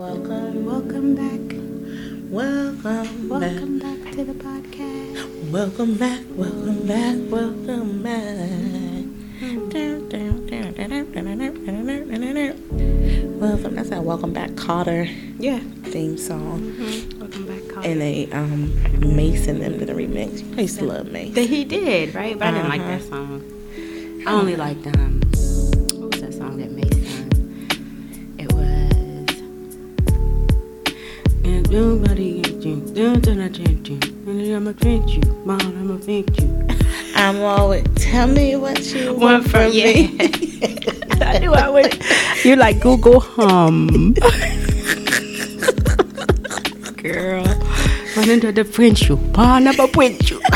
Welcome, Welcome back. welcome, Welcome back to the podcast. Welcome back, welcome back, welcome back. Welcome. That's that Welcome Back Kotter Yeah. theme song. Mm-hmm. Welcome back, Carl. And they um Mason them did a remix. I used to love Mason. He did, right? But I didn't like Uh-huh. that song. I only liked um and nobody I'ma drink you, mom, I'ma you. I'm always tell me what you want for from yeah. me. I knew I would. You're like Google hum. Girl, run into the French you, pawn up a French you.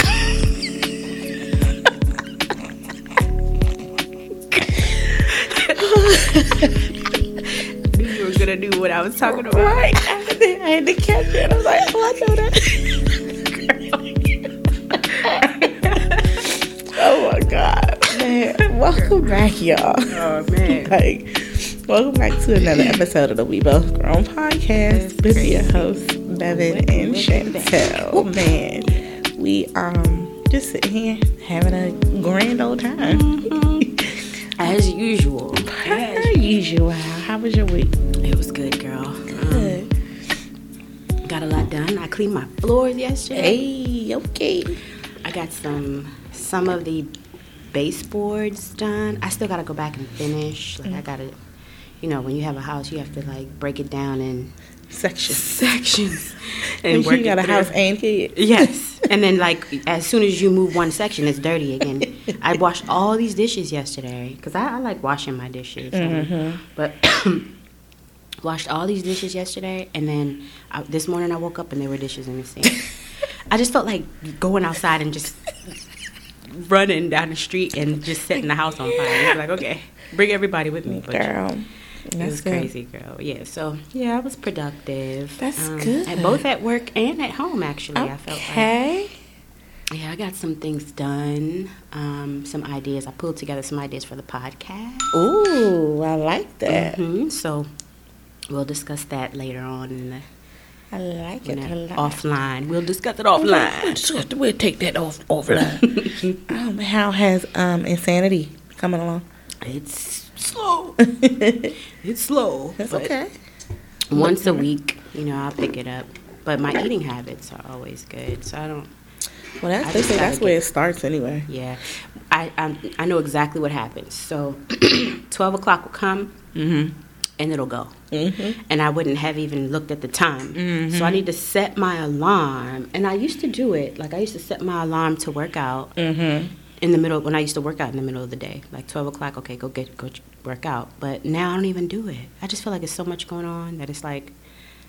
knew you were gonna do what I was talking about. Right. I had, to, I had to catch it. I was like, oh, I know that. oh my god, man! Welcome back, y'all. Oh man. Like, welcome back to another episode of the We Both Grown podcast with your hosts Bevin and. Chantal. Man, we um just sitting here having a grand old time. As usual. Per usual. How was your week? It was good, girl. Got a lot done. I cleaned my floors yesterday. Hey, okay. I got some some of the baseboards done. I still gotta go back and finish. Like I gotta, you know, when you have a house, you have to like break it down in sections, sections And you got a house and kids. Yes, and then like as soon as you move one section, it's dirty again. I washed all these dishes yesterday because I, I like washing my dishes, Mm-hmm. but. Washed all these dishes yesterday, and then I, this morning I woke up and there were dishes in the sink. I just felt like going outside and just running down the street and just setting the house on fire. It's like, okay, bring everybody with me. But Girl. it That's was good. crazy, girl. Yeah, so yeah, I was productive. Um, That's good. At both at work and at home, actually. I felt like. Okay. Yeah, I got some things done. Um, some ideas. I pulled together some ideas for the podcast. Ooh, I like that. hmm So we'll discuss that later on in the I like it a lot. offline. We'll discuss it offline. We'll take that off offline. um, how has um insanity coming along? It's slow. it's slow. That's okay. Once a week, you know, I'll pick it up. But my eating habits are always good, so I don't. Well, that's I they say that's where it starts anyway. Yeah, I I, I know exactly what happens. So, twelve o'clock will come Mm-hmm. And it'll go. Mm-hmm. and I wouldn't have even looked at the time. Mhm. So I need to set my alarm, and I used to do it. Like I used to set my alarm to work out Mm-hmm. in the middle when I used to work out in the middle of the day, like twelve o'clock. Okay, go get go work out. But now I don't even do it. I just feel like it's so much going on that it's like.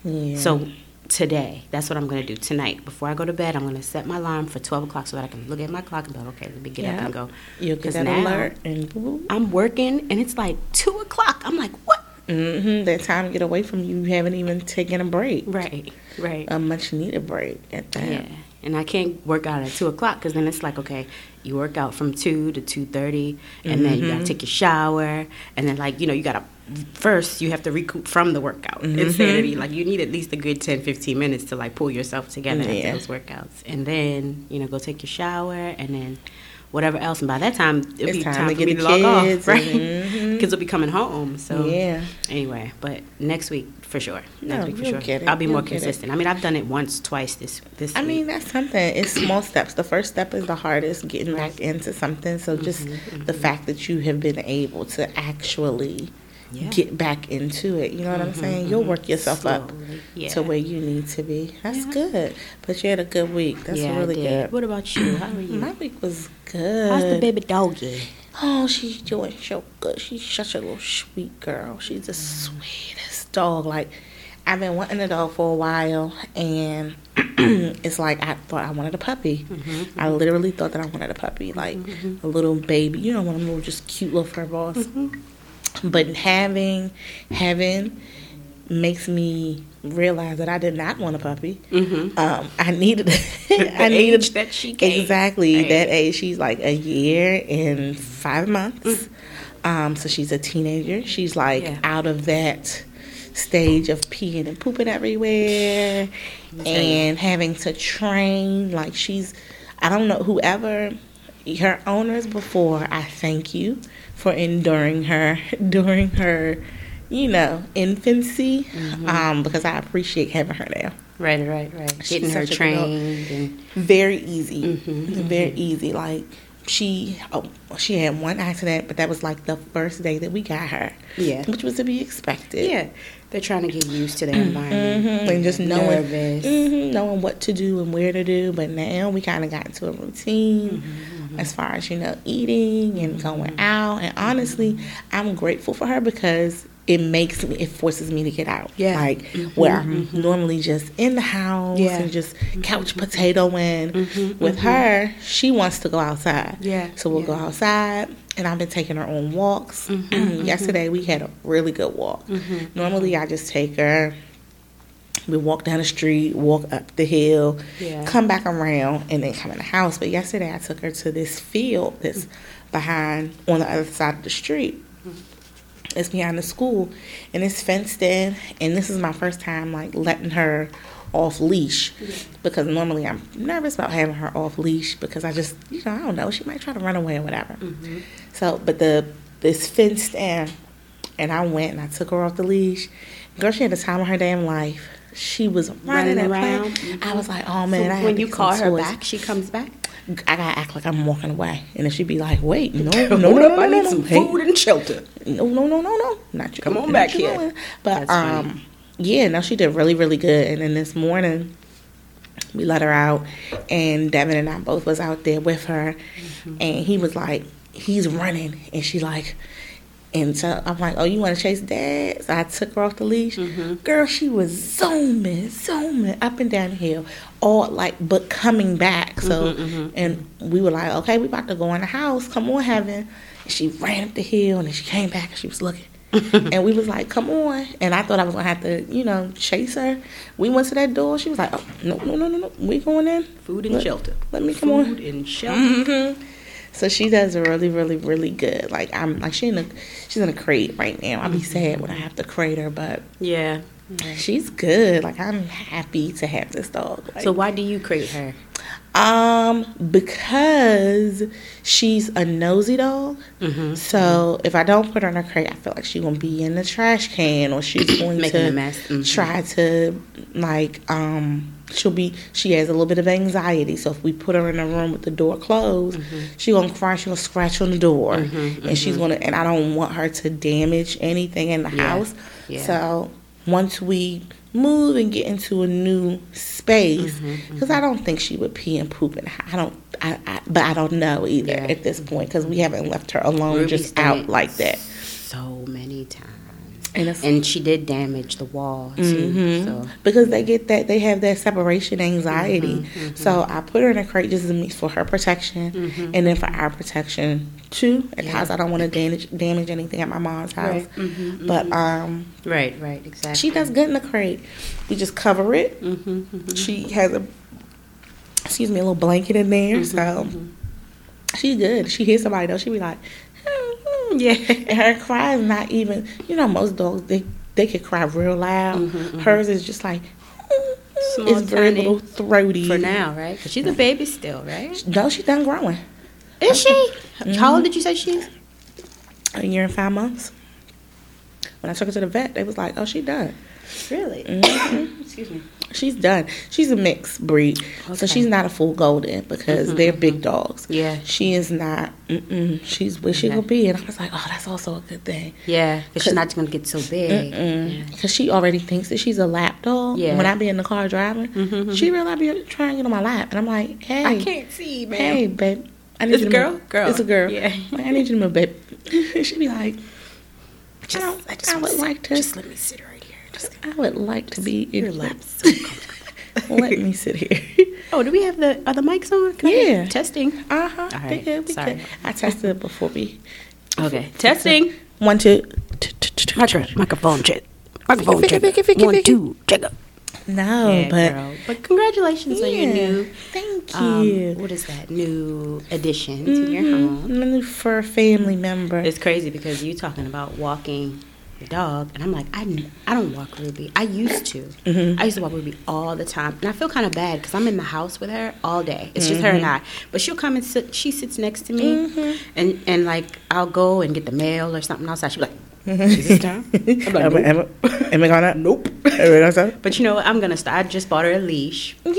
Yeah. So today, that's what I'm gonna do tonight. Before I go to bed, I'm gonna set my alarm for twelve o'clock so that I can look at my clock and be like, okay, let me get up and go. you'll get that now- alert and. I'm working, and it's like two o'clock. I'm like, what? Mm-hmm. That time to get away from you. You haven't even taken a break. Right, right. A much needed break at that. Yeah, and I can't work out at two o'clock because then it's like okay, you work out from two to two thirty, and then you gotta Mhm. take your shower, and then like you know you gotta first you have to recoup from the workout. mm-hmm. Insanity, like you need at least a good 10, 15 minutes to like pull yourself together Yeah. after those workouts, and then you know go take your shower, and then whatever else, and by that time it'll It's be time time, to for get me the to log kids off, right? and- Kids will be coming home, so yeah. Anyway, but next week for sure. Next No, week for sure. get it. I'll be You'll more it. consistent. I mean, I've done it once, twice this this I week. mean, that's something. It's small steps. The first step is the hardest, getting back into something. So just Mhm, the mhm. fact that you have been able to actually Yeah. get back into it. You know what I'm Mhm, saying? You'll mhm. work yourself up yeah. to where you need to be. That's Yeah. good. But you had a good week. That's really good. What about you? How are you? My week was good. How's the baby doggy? Oh, she's doing so good. She's such a little sweet girl. She's the sweetest dog. Like, I've been wanting a dog for a while, and it's like I thought I wanted a puppy. Mhm, I literally thought that I wanted a puppy, like Mhm. a little baby. You know, one of them little just cute little fur balls. Mhm. But having, having makes me realize that I did not want a puppy. Mhm. Um, I needed, I needed that she came. exactly that age. She's like a year and five months. Mm. Um, so she's a teenager. She's like Yeah. out of that stage of peeing and pooping everywhere and having to train. Like she's, I don't know, whoever her owners before, I thank you for enduring her during her, you know, infancy, Mm-hmm. um, because I appreciate having her now. Right, right, right. She's Getting her such a good dog. trained and Very easy, Mhm, very easy. Like she, oh, she had one accident, but that was like the first day that we got her, yeah, which was to be expected. yeah. They're trying to get used to the environment Mhm, and just knowing, mhm, knowing what to do and where to do. But now we kind of got into a routine Mm-hmm, as far as you know, eating and going out. And honestly, I'm grateful for her because it makes me, it forces me to get out. Yeah. like where I'm normally just in the house Yeah. and just couch potatoing. Mhm, With her, she wants to go outside. Yeah, So we'll go outside, and I've been taking her on walks. Mhm, Yesterday we had a really good walk. Mhm. Normally I just take her. We walk down the street, walk up the hill, Yeah. come back around, and then come in the house. But yesterday I took her to this field that's behind on the other side of the street. It's behind the school, and it's fenced in. And this is my first time like letting her off leash because normally I'm nervous about having her off leash because I just you know I don't know she might try to run away or whatever. Mhm. So, but the this fenced in, and I went and I took her off the leash. Girl, she had the time of her damn life. She was running, around. playing. I was like, oh man, So I when you call her toys. back, she comes back. I gotta act like I'm walking away, and then she'd be like, wait, no, no, no, no, I need some food and shelter. no, no, no, no, no, not you. Come on back here. But um, yeah, no, she did really, really good. And then this morning, we let her out, and Devin and I both was out there with her, Mm-hmm. and he was like, he's running, and she like. And so I'm like, oh, you want to chase dad? So I took her off the leash. Mhm. Girl, she was zooming, zooming up and down the hill, all like, but coming back. So, Mhm, mhm. and we were like, okay, we about to go in the house. Come on, heaven. And she ran up the hill, and then she came back, and she was looking. and we was like, come on. And I thought I was gonna have to, you know, chase her. We went to that door. She was like, oh, no, no, no, no, no. We going in. Food and Let- shelter. Let me come Food on. and shelter. So she does really, really, really good. Like I'm, like she in a, she's in a crate right now. I'll be sad when I have to crate her, but Yeah. she's good. Like I'm happy to have this dog. Like, So why do you crate her? um, because she's a nosy dog. Mm-hmm. So if I don't put her in a crate, I feel like she's gonna be in the trash can, or she's going to a mess. Mhm. try to like um. She'll be. She has a little bit of anxiety, so if we put her in a room with the door closed, she gonna cry. She gonna scratch on the door, Mhm, and she's gonna. And I don't want her to damage anything in the Yeah, house. yeah. So once we move and get into a new space, Mm-hmm, because I don't think she would pee and poop and I don't. I, I but I don't know either Yeah. at this point because we haven't left her alone Ruby's just out like that. So many times. And And she did damage the wall too. Mhm. So because they get that they have that separation anxiety. Mm-hmm, So I put her in a crate just as for her protection, and then for our protection too. At Yeah. I don't want to damage damage anything at my mom's house, Right. Mhm, but um, right, right, exactly. she does good in the crate. We just cover it. Mm-hmm, mm-hmm. She has a excuse me a little blanket in there, Mm-hmm, so she's good. She hears somebody though, she be like, "Hmm, Yeah. her cry is not even. You know, most dogs they they could cry real loud. Mhm, mhm. Hers is just like. Small, it's very little throaty For now, right? 'Cause she's a baby still, right? No, she's done growing. Is she? Mm-hmm. How old did you say she is? A year and five months. When I took her to the vet, they was like, "Oh, she done. Really? Mhm. Excuse me. She's done. She's a mixed breed, so she's not a full golden because Mhm, they're big dogs. Yeah. She is not. Mm-mm, she's where she Okay. gonna be, and I was like, "Oh, that's also a good thing." Yeah, because she's not going to get so big. Because she already thinks that she's a lap dog. Yeah. When I be in the car driving, Mhm, she really be trying to get on my lap, and I'm like, "Hey, I can't see, man. hey, babe, I need It's you a to girl? move. Girl. It's a girl. Yeah. Like, I need you to move, babe." she be like, Just, I, don't, I, just I would sit- like to. Just let me sit right here. Just I would like to be in your your lap. lap. So. Let me sit here. oh, do we have the other mics on? Can I Yeah. Testing. Uh huh. All We right. good. We Sorry. good. I tested it before we. Okay. Testing. One, two. microphone check. Microphone check. Vicky, Vicky, One, two, check up. No, yeah, but girl. But congratulations on your new. thank Um, you. what is that? New addition to your Mhm. home. New for a family member. It's crazy because you talking about walking the dog, and I'm like, I, I don't walk Ruby. I used to. Mm-hmm. I used to walk Ruby all the time, and I feel kind of bad because I'm in the house with her all day. It's just her and Mm-hmm. I. But she'll come and sit. She sits next to me, and and like I'll go and get the mail or something outside. She'll be like, "Is this time?" I'm like, Am, I- "Nope." am, I- am I gonna? Nope. Am I gonna say? But you know, what? I'm gonna start. I just bought her a leash Yeah.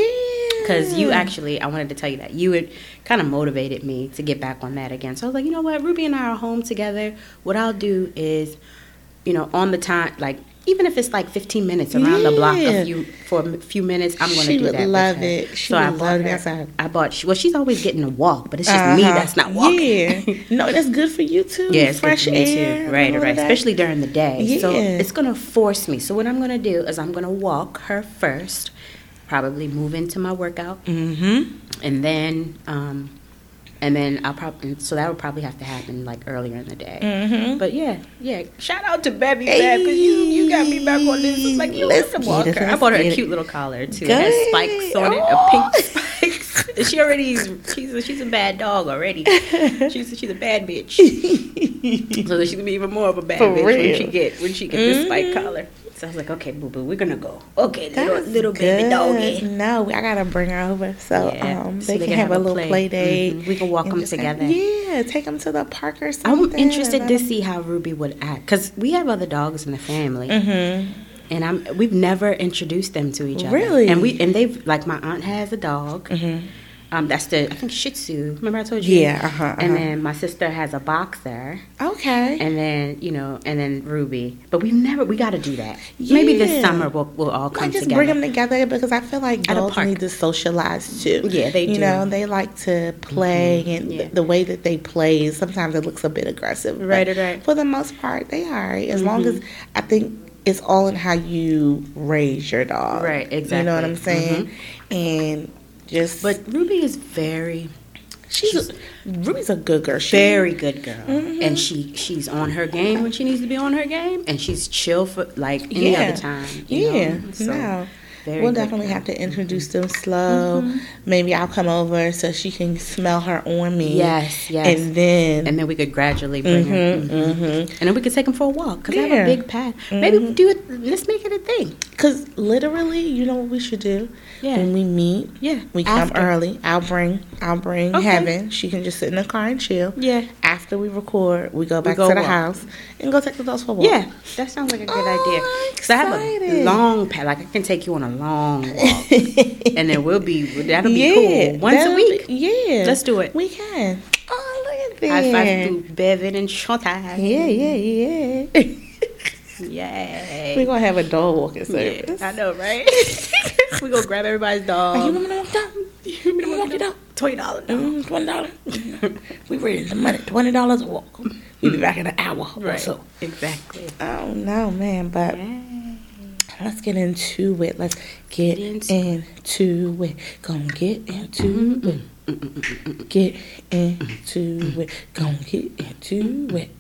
because you actually. I wanted to tell you that you had kind of motivated me to get back on that again. So I was like, you know what, Ruby and I are home together. What I'll do is, you know, on the time, like even if it's like 15 minutes around the block, a few for a few minutes, I'm gonna do would that. with love her. it. She so I would bought love to be her- outside. I bought. Well, she's always getting to walk, but it's just me Uh-huh. that's not walking. Yeah. No, that's good for you too. Yeah, it's good fresh me air. too. Right, right. Especially during the day. So Yeah. it's gonna force me. So what I'm gonna do is I'm gonna walk her first, probably move into my workout, Mm-hmm. and then um, and then I'll probably so that would probably have to happen like earlier in the day. Mm-hmm. But yeah, yeah. Shout out to Bevy Bab because you you got me back on this. It's like you Let's want to walk it, her. I bought her a it. cute little collar too. It has spikes on it, a Oh. pink spikes. She already she's a, she's a bad dog already. She's she's a bad bitch. So she's gonna be even more of a bad For bitch when she get when she get this spike Mhm. collar. So I was like, okay, boo boo, we're gonna go. Okay, little That's little baby good. doggy. No, I gotta bring her over so Yeah, um so they, can, have, a little play, date. Mhm. We can walk them together. Yeah, take them to the park or something. I'm interested to see how Ruby would act because we have other dogs in the family, Mm-hmm. and I'm we've never introduced them to each other. Really? And we and they've like my aunt has a dog. Mm-hmm. Um, that's the I think Shih Tzu. Remember I told you? Yeah, uh-huh, And uh-huh. then my sister has a boxer, Okay. and then you know, and then Ruby. But we've never. We got to do that. Maybe this summer we'll we'll all come Like just together. bring them together because I feel like At a dogs need to socialize too. Yeah, they do You do. know, they like to play, and Yeah. th- the way that they play sometimes it looks a bit aggressive. Right, right. For the most part, they are. As long as I think it's all in how you raise your dog. Right, exactly. You know what I'm. Mm-hmm. saying? And just, But Ruby is very she's, a, Ruby's a good girl. She, very good girl, Mm-hmm. and she she's on her game when she needs to be on her game, and she's chill for like any Yeah. other time. Yeah, know? So, no. very We'll definitely girl. have to introduce them slow. Maybe I'll come over so she can smell her on me. Yes, yes. And then, and then we could gradually bring her, Mhm, Mhm. mhm. and then we could take them for a walk because I have a big path. Maybe Mhm. do it. Let's make it a thing. because literally, you know what we should do? Yeah. When we meet, Yeah, we come early. I'll bring, I'll bring Okay. Heaven. She can just sit in the car and chill. Yeah, After we record, we go back go to the walk. house and go take the dogs for a walk. yeah. That sounds like a good Oh, idea. Because I have a long path. Like I can take you on a long walk, and then we'll be that'll be yeah, cool once a week. be- yeah, Let's do it. We can. Oh, look at High that. five to Bevin and Chantal. Yeah, yeah, yeah. Yay. We're gonna have a dog walking Yeah, service. I know, right? we gonna grab everybody's dog. Are you want me to walk down? You want me to walk it out? Twenty dollars. Twenty dollars. we raising the money. Twenty dollars a walk. We'll be back in an hour or Right. so. Exactly. Oh no, man! But Yay. let's get into it. Let's get Into- into it. Gonna get into it. Get into it. Gonna get into it.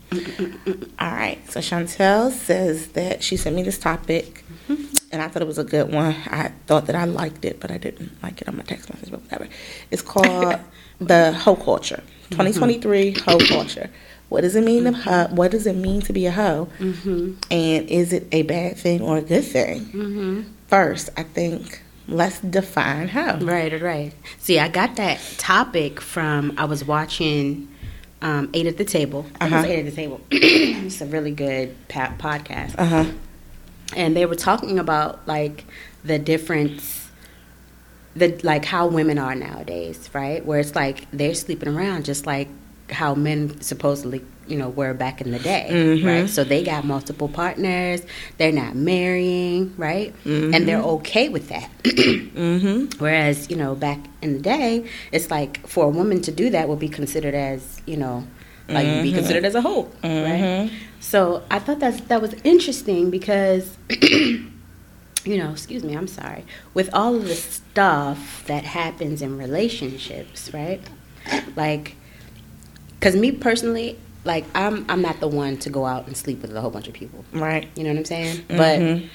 All right. So Chantal says that she sent me this topic, and I thought it was a good one. I thought that I liked it, but I didn't like it on my text message. But whatever. It's called the hoe culture. 2023 hoe culture. What does it mean to hoe? What does it mean to be a hoe? Mm-hmm. And is it a bad thing or a good thing? Mm-hmm. First, I think let's define hoe. Right, right. See, I got that topic from I was watching um, Eight at the Table. I Uh-huh. Was Eight at the Table. it's a really good podcast. Uh huh. and they were talking about like the difference the like how women are nowadays right where it's like they're sleeping around just like how men supposedly you know were back in the day Mhm. right so they got multiple partners they're not marrying right and they're okay with that Mm-hmm. whereas you know back in the day it's like for a woman to do that would be considered as you know like be considered as a hoe right Mhm. so I thought that that was interesting because, you know, excuse me, I'm sorry. With all of the stuff that happens in relationships, right? Like, because me personally, like I'm I'm not the one to go out and sleep with a whole bunch of people. Right. You know what I'm saying? Mhm. But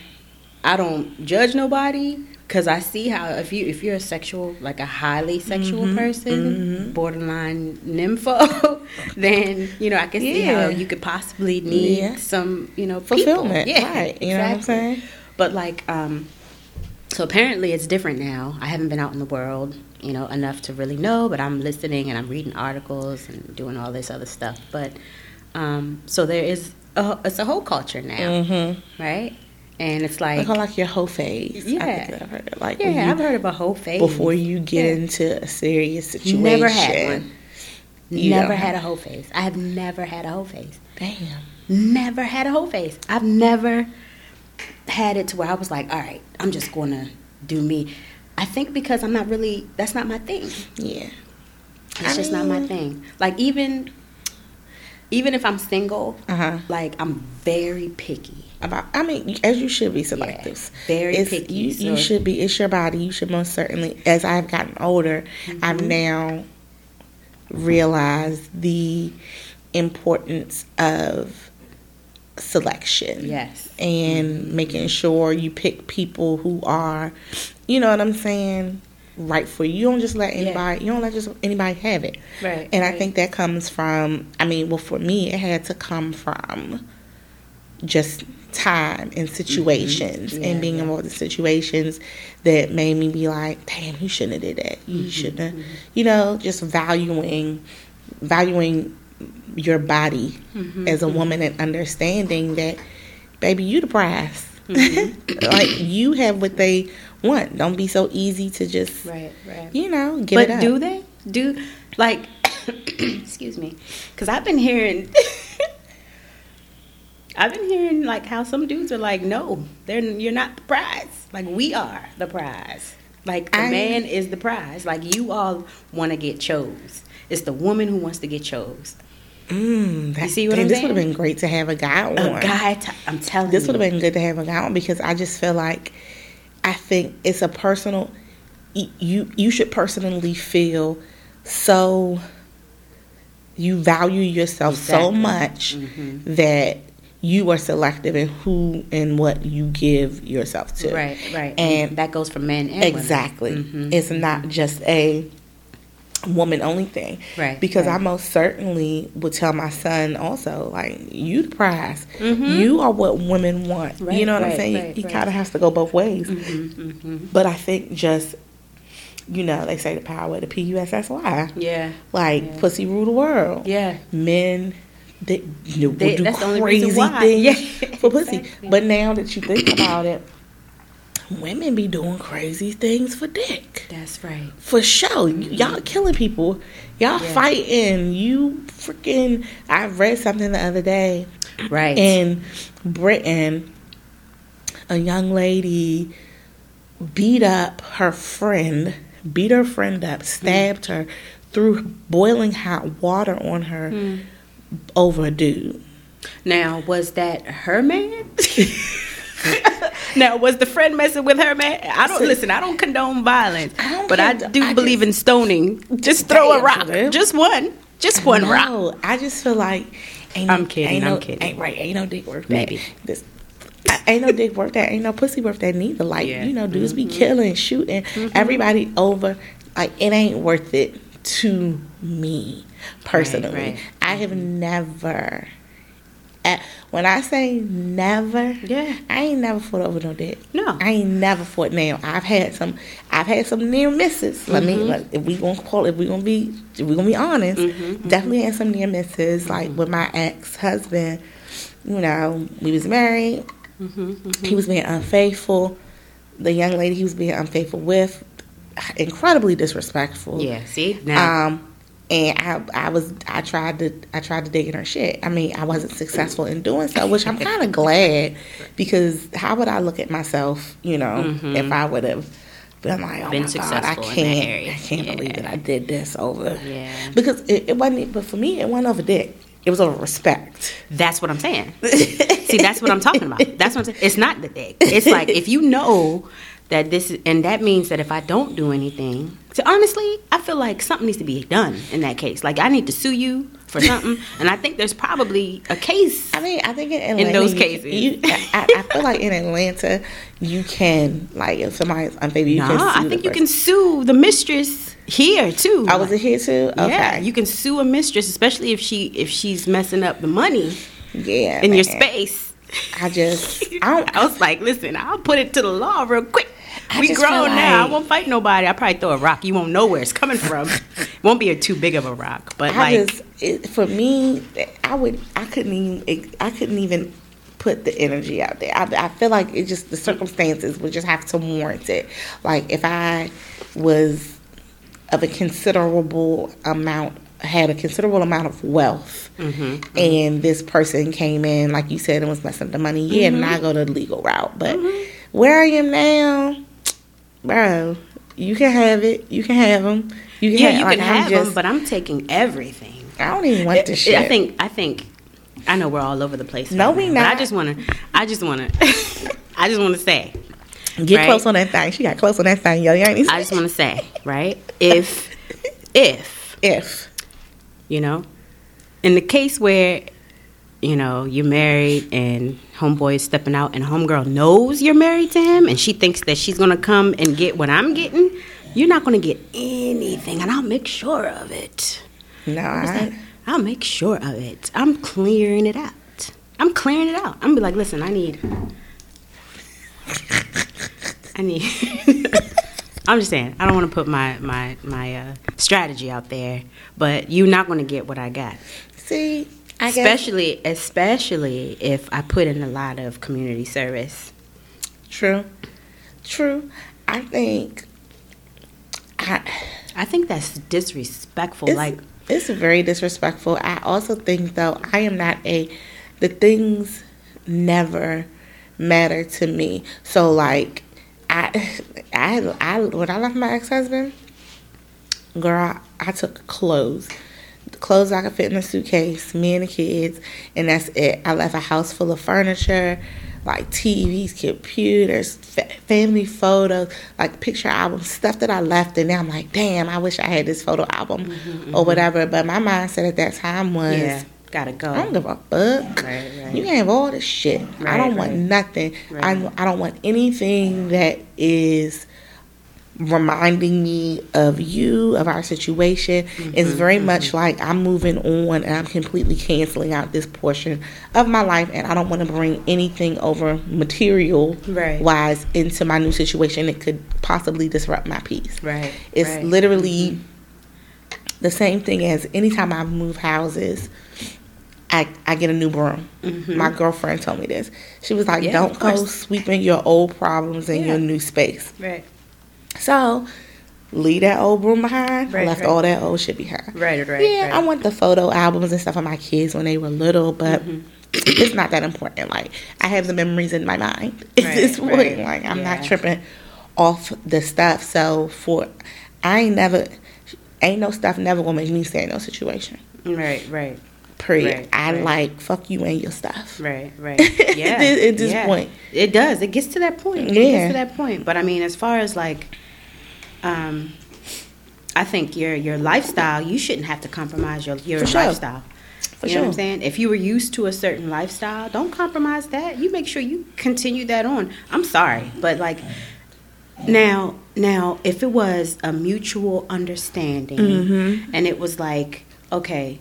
I don't judge nobody Cause I see how if you if you're a sexual like a highly sexual Mm-hmm. person, borderline nympho, then you know I can see how you could possibly need Yeah. some you know Fulfillment, people. right, you know what I'm saying? But like, um, so apparently it's different now. I haven't been out in the world, you know, enough to really know, but I'm listening and I'm reading articles and doing all this other stuff. But um, so there is a, it's a whole culture now, Mm-hmm. right? And it's like, Like, I like your whole phase. I Yeah. think I've heard it. Like, yeah, you- I've heard of a whole phase before you get Yeah. into a serious situation. Never had one. You never had a whole phase. I have never had a whole phase. Damn. Never had a whole phase. I've never had it to where I was like, all right, I'm just going to do me. I think because I'm not really, that's not my thing. Yeah. It's I just not my thing. Like even, even if I'm single, Uh huh. like I'm very picky. About, I mean, as you should be selective. very It's- picky, You, you should be. It's your body. You should most certainly. As I've gotten older, Mm-hmm. I've now realized the importance of selection. Yes. and Mm-hmm. making sure you pick people who are, you know what I'm saying, right for you. You don't just let Yeah. anybody. You don't let just anybody have it. Right, And I think that comes from. I mean, well, for me, it had to come from just time and situations Mm-hmm. Yeah, and being yeah. involved in situations that made me be like, damn, you shouldn't have did that. You Mm-hmm, shouldn't have, you know, just valuing, valuing your body Mm-hmm, as a woman and understanding that, baby, you the prize. Mm-hmm. like you have what they want. Don't be so easy to just, Right, right. you know, give but it up. do they? Do like? excuse me, because I've been hearing. I've been hearing like how some dudes are like, no, they're you're not the prize. Like we are the prize. Like the I- man is the prize. Like you all want to get chose. It's the woman who wants to get chose. Mm, that, You see what I'm This saying? would have been great to have a guy on. A guy, t- I'm telling This you, This would have been good to have a guy on because I just feel like I think it's a personal. You you should personally feel so. You value yourself so Exactly. much Mhm. that you are selective in who and what you give yourself to. right, right, And that goes for men and women. Exactly. Mhm. It's not just a woman only thing. Right, Because I most certainly would tell my son also, like, you the prize. Mhm. You are what women want. Right, you know what I'm saying? right, he right. kind of has to go both ways. Mhm, mhm. But I think just, you know, they say the power of the P U S S Y. Yeah, Like, Yeah. pussy rule the world. yeah. Men. They, they, will do that's the only crazy things Yeah, for pussy. exactly. But now that you think about it, women be doing crazy things for dick. That's right. For sure. Y- Y'all killing people. Y'all Yeah. fighting. You freaking. I read something the other day Right. in Britain. A young lady beat up her friend, beat her friend up, stabbed her, threw boiling hot water on her Hmm. over a dude. Now, was that her man? now, was the friend messing with her man? I don't listen. I don't condone violence, I don't but I condone- do I believe just- in stoning. Just throw a rock, Liv. just one, just one rock. I just feel like ain't I'm no, kidding, Ain't I'm no, kidding. Ain't right. Ain't no dick worth that. Maybe. This, ain't no dick worth that. Ain't no pussy worth that neither. Like Yeah. you know, dudes be mm-hmm. killing, shooting mm-hmm. everybody over. Like it ain't worth it to me personally. right. I have mm-hmm. never. When I say never, Yeah. I ain't never fought over no dick. No. I ain't never fought. Now I've had some, I've had some near misses. Let me, Mm-hmm. like, if we gonna call, if we gonna be, if we gonna be honest, Mm-hmm, definitely had some near misses. Like with my ex husband, you know, we was married. Mm-hmm, He was being unfaithful. The young lady he was being unfaithful with, incredibly disrespectful. Yeah. See now. Um, and I, I was, I tried to, I tried to dig in her shit. I mean, I wasn't successful in doing so, which I'm kind of glad because how would I look at myself, you know, if I would have been like, oh Mm-hmm. Been my god, I successful in that can't. I can't Yeah. believe that I did this over, Yeah. because it, it wasn't, but for me, it wasn't over dick. It was over respect. That's what I'm saying. See, that's what I'm talking about. That's what I'm saying. It's not the dick. It's like if you know that this is, and that means that if I don't do anything, so honestly, I feel like something needs to be done in that case. Like I need to sue you for something. and I think there's probably a case. I mean, I think in Atlanta, in those cases. you, I, I feel like in Atlanta, you can like if somebody's unfaithful, you no, can. Sue I think you person. can sue the mistress here too. I was it here too. Okay, Yeah, you can sue a mistress, especially if she if she's messing up the money yeah, in your space. I just, I don't. I was like, listen, I'll put it to the law real quick. I we grown feel now. I won't fight nobody. I probably throw a rock. You won't know where it's coming from. it won't be a too big of a rock, but I like, just, it, for me, I would, I couldn't even, I couldn't even put the energy out there. I, I feel like it just the circumstances would just have to warrant it. Like if I was of a considerable amount, had a considerable amount of wealth, Mm-hmm, and this person came in, like you said, and was messing up the money. Yeah, and Mm-hmm. I go the legal route. But where I am now, bro, you can have it. You can have them. You can yeah, have, you like, can I'm have just- them, but I'm taking everything. I don't even want this shit. I think I think I know we're all over the place. No, right we now, but I just want to. I just want to. I just want to say. Get right? close on that thing. She got close on that thing, yo. You ain't I just want to say, right? If if if you know, in the case where you know you're married and homeboy is stepping out and homegirl knows you're married to him and she thinks that she's gonna come and get what I'm getting, you're not gonna get anything, and I'll make sure of it. no, I, I'll make sure of it. I'm clearing it out. I'm clearing it out. I'm gonna be like, listen, I need. I need. I'm just saying, I don't want to put my my my uh, strategy out there, but you're not gonna get what I got. see. I guess Especially, especially if I put in a lot of community service. true, true. I think I. I think that's disrespectful. It's, like, it's very disrespectful. I also think though I am not a the things never matter to me. So like I I I when I left my ex husband, girl, I took clothes. The clothes I could fit in a suitcase, me and the kids, and that's it. I left a house full of furniture, like TVs, computers, fa- family photos, like picture albums, stuff that I left. And now I'm like, damn, I wish I had this photo album mm-hmm, mm-hmm. or whatever. But my mindset at that time was, yeah, gotta go. I don't give a fuck. Right, right. You can have all this shit. I don't want nothing. Right. I, I don't want anything that is reminding me of you, of our situation. Mm-hmm, It's very much like I'm moving on and I'm completely canceling out this portion of my life and I don't want to bring anything over material Right. wise into my new situation that could possibly disrupt my peace. Right. It's right. literally the same thing as anytime I move houses, I, I get a new broom. My girlfriend told me this. She was like, Mm-hmm. Yeah, don't go sweeping your old problems in Yeah. your new space. Right. So, leave that old broom behind. I Right, left right. all that old shit behind. Right. Right. yeah, right. I want the photo albums and stuff of my kids when they were little, but Mm-hmm. it's not that important. Like, I have the memories in my mind at Right, this point. Like, I'm Yeah. not tripping off the stuff. So, for, I ain't never, ain't no stuff never gonna make me stay in no situation. Right. Right. Period. Right, I right. like fuck you and your stuff. Right, right. Yeah. at this yeah. point. It does. It gets to that point. It Yeah. gets to that point. But I mean, as far as like, um, I think your your lifestyle, you shouldn't have to compromise your your For sure. lifestyle. For you know what I'm saying? If you were used to a certain lifestyle, don't compromise that. You make sure you continue that on. I'm sorry, but like now, now, if it was a mutual understanding, Mm-hmm. and it was like, okay,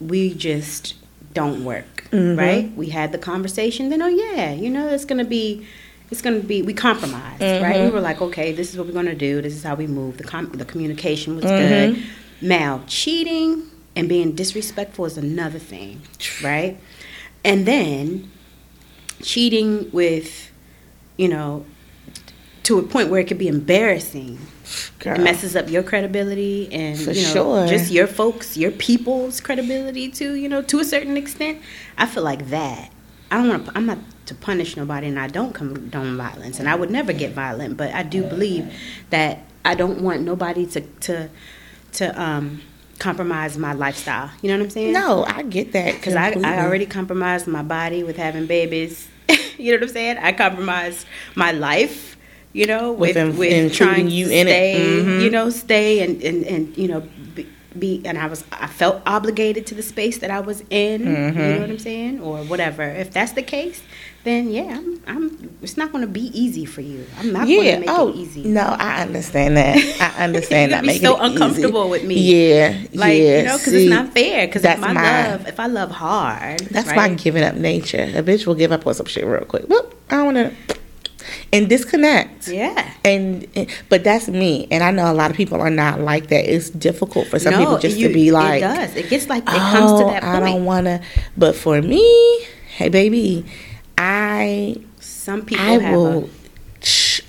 we just don't work, Mhm. right? We had the conversation. Then, oh yeah, you know, it's gonna be, it's gonna be. We compromised, right? Mhm. We were like, okay, this is what we're gonna do. This is how we move. The com- the communication was Mhm. good. Now, cheating and being disrespectful is another thing, right? And then cheating with, you know, to a point where it could be embarrassing. Girl. It messes up your credibility and For you know sure. just your folks, your people's credibility too. You know, to a certain extent. I feel like that. I don't want to. I'm not to punish nobody, and I don't condone violence, and I would never get violent. But I do believe that I don't want nobody to to to um compromise my lifestyle. You know what I'm saying? No, I get that because I. I already compromised my body with having babies. you know what I'm saying? I compromised my life. You know, with With with trying you to in it. stay, Mhm. you know, stay and and and you know, be, be and I was I felt obligated to the space that I was in. Mm-hmm. You know what I'm saying, or whatever. If that's the case, then yeah, I'm. I'm it's not going to be easy for you. I'm not going to make Oh it easy. no, I understand that. I understand that. making so it easy. uncomfortable with me. Yeah. Like yeah. you know, because it's not fair. Because if I my- love, if I love hard, That's right? why giving up nature. A bitch will give up on some shit real quick. Whoop, I don't want to. And disconnect. Yeah. And, and- but that's me, and I know a lot of people are not like that. It's difficult for some no, people just you- to be like, it does. It gets like it oh, comes to that point. I don't want to. But for me, hey baby, I Some people I have will.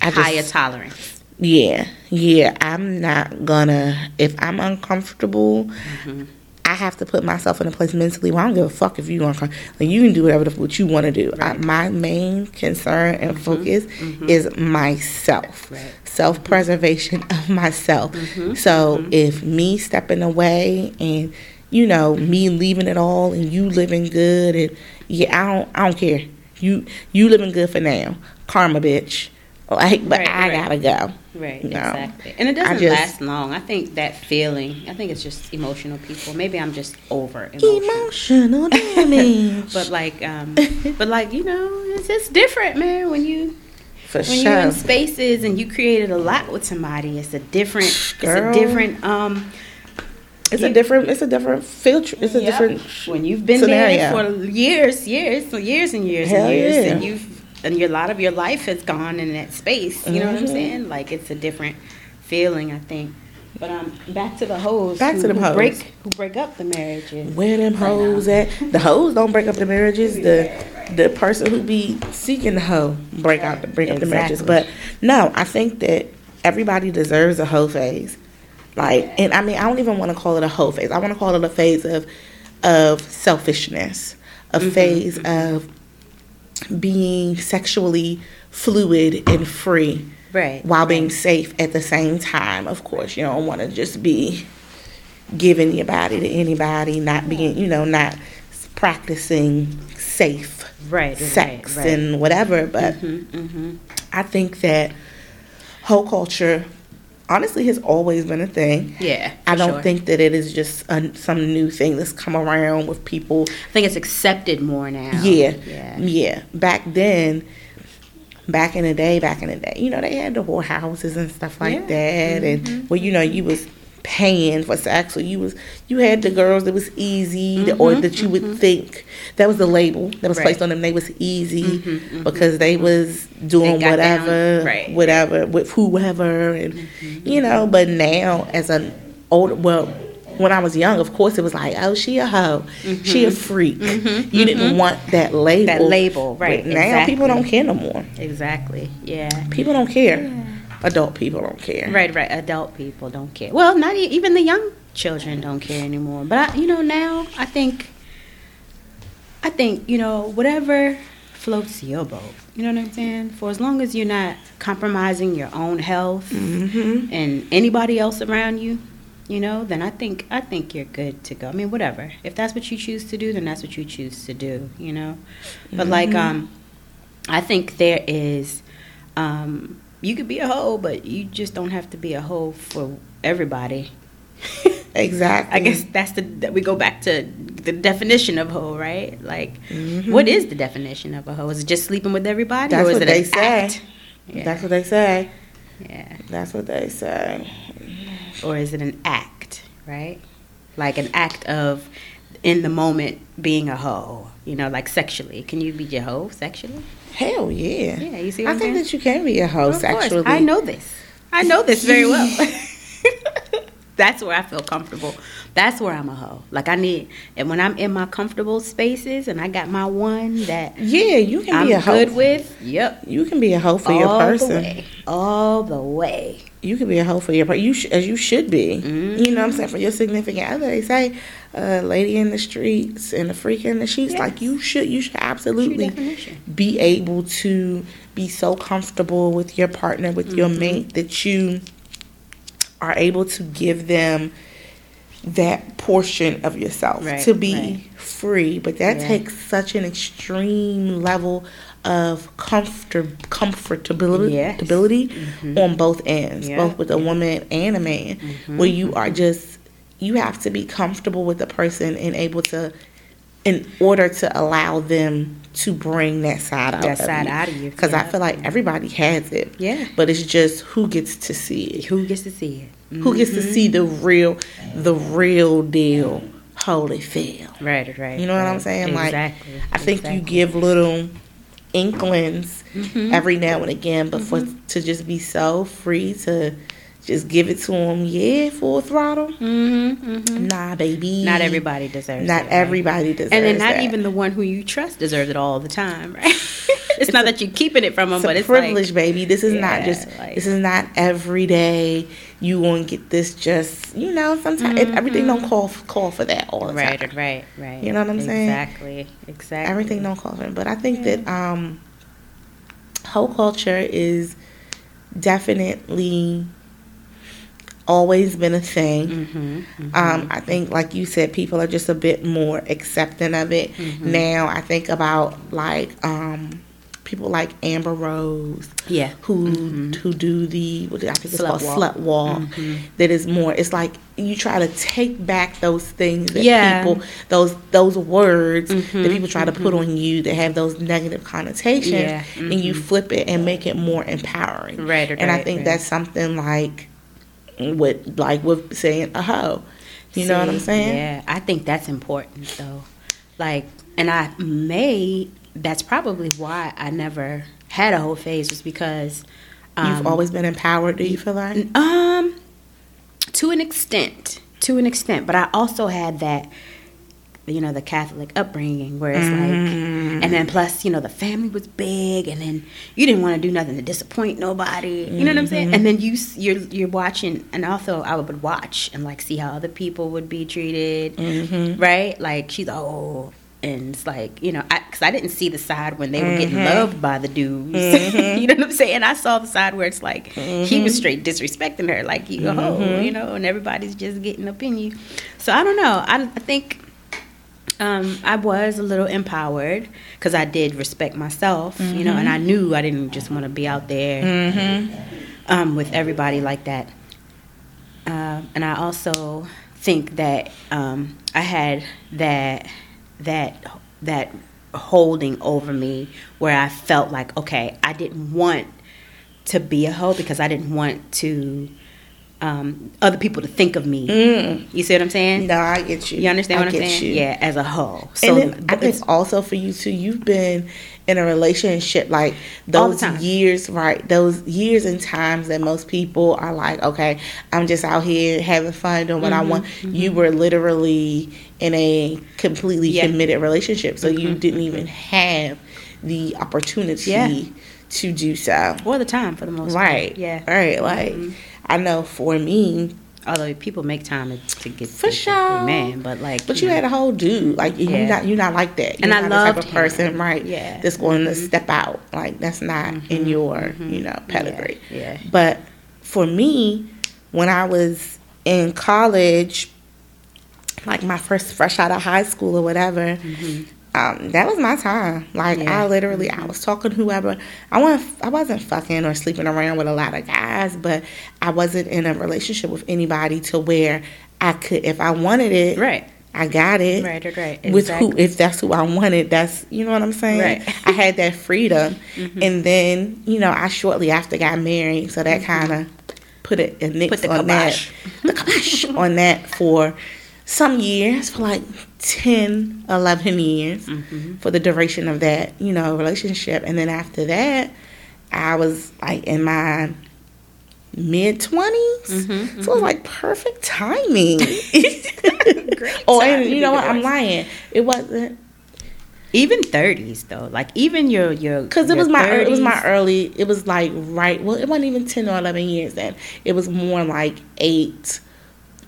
A higher just, tolerance. yeah, yeah. I'm not gonna. If I'm uncomfortable, Mm-hmm. I have to put myself in a place mentally where I don't give a fuck if you uncomfortable. Like you can do whatever the, what you want to do. Right. Mm-hmm. my main concern and focus is myself, Right. self preservation of myself. Mm-hmm. So if me stepping away and you know me leaving it all and you living good and yeah, I don't I don't care. You you living good for now, karma, bitch. Like, but Right, I right. gotta go. Right, exactly. And it doesn't just- last long. I think that feeling, I think it's just emotional people. Maybe I'm just over emotion. Emotional damage. But like, um, but like, you know, it's just different, man. When you for when sure. you're in spaces and you created a lot with somebody, it's a different, Girl. it's a different, um, It's a different. It's a different filter. It's a Yep. different. when you've been scenario. there for years, years, for years and years Hell and years, yeah. and you've and your, a lot of your life has gone in that space. You know what I'm Mhm. saying? Like it's a different feeling, I think. But um, back to the hoes. Back who, to them who hoes. break who break up the marriages. Where them hoes at? The hoes don't break up the marriages. The the person who be seeking the hoe break out the break up the marriages. But no, I think that everybody deserves a hoe phase. Like, and I mean, I don't even want to call it a hoe phase. I want to call it a phase of of selfishness, a Mm-hmm, phase of being sexually fluid and free. Right. while being safe at the same time. Of course, you don't want to just be giving your body to anybody, not being, you know, not practicing safe Right. right, sex right. and whatever. But hmm I think that whole culture, honestly, has always been a thing. Yeah. I don't sure. think that it is just a, some new thing that's come around with people I think it's accepted more now. yeah, Yeah. yeah. Back then, back in the day, back in the day, you know, they had the whole houses and stuff like Yeah. that, and mm-hmm. well, you know, you was paying for sex, so you was you had the girls that was easy, that- or mm-hmm, that you would mm-hmm. think that was the label that was Right. placed on them. They was easy Mhm, mhm, because they mm-hmm. was doing They whatever, right. whatever with whoever, and you know. But now, as an older, well. When I was young, of course, it was like, "Oh, she a hoe, she a freak." You didn't want that label. That label, right, But now people don't care no more. Exactly. Yeah. People don't care. Adult people don't care. Right, right. Adult people don't care. Well, not e- even the young children don't care anymore. But I, you know, now I think, I think you know whatever floats your boat. You know what I'm saying? For as long as you're not compromising your own health hmm and anybody else around you, you know, then I think I think you're good to go. I mean, whatever. If that's what you choose to do, then that's what you choose to do. You know. But like, um, I think there is, um, you could be a hoe, but you just don't have to be a hoe for everybody. Exactly. I guess that's the that we go back to the definition of hoe, right? Like, Mhm. what is the definition of a hoe? Is it just sleeping with everybody, That's or is what it they say. Yeah. That's what they say. yeah. That's what they say. or is it an act, right? Like an act of in the moment being a hoe, you know, like sexually. Can you be your hoe sexually? Hell yeah. Yeah, you see what I I'm think saying? that you can be a hoe course. sexually. I know this. I know this very well. That's where I feel comfortable. That's where I'm a hoe. Like I need, and when I'm in my comfortable spaces and I got my one that Yeah, you can I'm be a hoe. good with, yep, You can be a hoe for all your the person. way, all the way. You can be a hoe for your person. You sh- as you should be. Mhm. You know what I'm saying for your significant other. They say, uh, "Lady in the streets and a freak in the sheets." Yes. Like you should. You should absolutely be able to be so comfortable with your partner, with your Mm-hmm. mate, that you are able to give them that portion of yourself Right, to be right. free. But that Yeah. takes such an extreme level of comfort comfortability Yes. Mhm. on both ends, Yeah, both with a woman and a man, where you are just you have to be comfortable with the person and able to in order to allow them to bring that side out That of side you. out of you, because i feel like everybody has it Yeah. but it's just who gets to see it Who gets to see it? who gets to see the real the real deal holyfield Right, right. you know what i'm right. saying like exactly. i think you give little inklings Mhm. every now and again but for to just be so free to just give it to them yeah full throttle Mhm, mhm. nah baby Not everybody deserves not it. right? everybody deserves it. And then not that. even the one who you trust deserves it all the time, right? it's, not that you're keeping it from them, it's but a it's privilege, like, baby. This is not just. like- this is not every day. You won't get this. Just you know, sometimes it, everything don't call call for that all the right, time. right, right. right. You know what I'm saying? Exactly, exactly. Everything don't call for it. But I think that um, hoe culture is definitely always been a thing. Mm-hmm, Um, I think, like you said, people are just a bit more accepting of it Mm-hmm. now. I think about like um, people like Amber Rose, Yeah. who who do the what I think it's Slut called walk. slut walk. Mhm. That is more. It's like you try to take back those things that Yeah. people those those words that Mhm, people try to put on you that have those negative connotations, Yeah, and you flip it and make it more empowering. Right, and I think right. that's something like with like with saying a hoe. You know what I'm saying? Yeah, I think that's important though. Like, and I may. That's probably why I never had a hoe phase was because um, You've always been empowered. Do you feel like? um to an extent, to an extent, but I also had that you know the Catholic upbringing where it's Mm-hmm. like, and then plus you know the family was big, and then you didn't want to do nothing to disappoint nobody. You know what I'm saying? Mm-hmm. And then you you're you're watching, and also I would watch and like see how other people would be treated, Mm-hmm. right? Like she's oh. And it's like, you know, I, cause I didn't see the side when they were getting mm-hmm. loved by the dudes. Mm-hmm. you know what I'm saying? And I saw the side where it's like, he was straight disrespecting her, like, you hoe, you know, and everybody's just getting up in you. So I don't know. I, I think um, I was a little empowered because I did respect myself, you know, and I knew I didn't just want to be out there um, with everybody like that. Um, and I also think that um, I had that that that holding over me where I felt like okay, I didn't want to be a hoe because I didn't want to um, other people to think of me. You see what I'm saying? No, I get you. You understand I what I'm saying? you. Yeah, as a whole. So and then I think also for you too, you've been in a relationship like those years, right? Those years and times that most people are like, okay, I'm just out here having fun doing what I Mm-hmm, want. You were literally in a completely Yeah. Mm-hmm, committed relationship, so you didn't even have the opportunity Yeah. to do so. all the time for the most part. Right. Yeah. Right. Like I know for me, Although people make time to, to get For sure. man, but like But you had a whole dude, like you Yeah. not you not like that. You're And I not the type of person, him. right? Yeah. Mm-hmm. that's going to mm-hmm. step out. Like that's not in mm-hmm. your, mm-hmm. you know, pedigree. Yeah. But for me, when I was in college, like my first fresh out of high school or whatever, um, that was my time. Like Mm-hmm. Yeah. Mm-hmm. I literally, I was talking to whoever. I wasn't, I wasn't fucking or sleeping around with a lot of guys, but I wasn't in a relationship with anybody to where I could, if I wanted it, Right. I got it. Right, right, right. With who, if that's who I wanted, that's you know what I'm saying. Right. Mm-hmm. I had that freedom, and then you know I shortly after got married, so that kind of put it a nix Put the on kibosh. that, the kibosh on that for some years, for like 10, 11 years, Mm-hmm. for the duration of that you know relationship, and then after that, I was like in my mid 20s Mm-hmm, so it was like perfect timing. Oh and you know what? i'm lying. It wasn't Even thirties though, like even your your because it was my it was my early it was like right well it wasn't even 10 or 11 years then. It was more like eight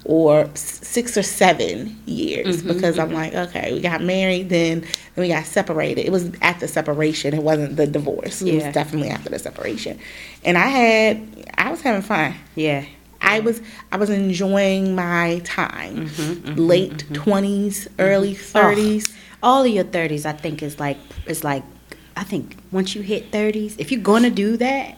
or six or seven years Mm-hmm, because i'm like okay we got married then then we got separated. It was at the separation. It wasn't the divorce. It was definitely after the separation. And i had i was having fun. Yeah. I was I was enjoying my time, Mm-hmm, late 20s early thirties. All of your thirties, I think, is like is like I think once you hit thirties, if you're gonna do that,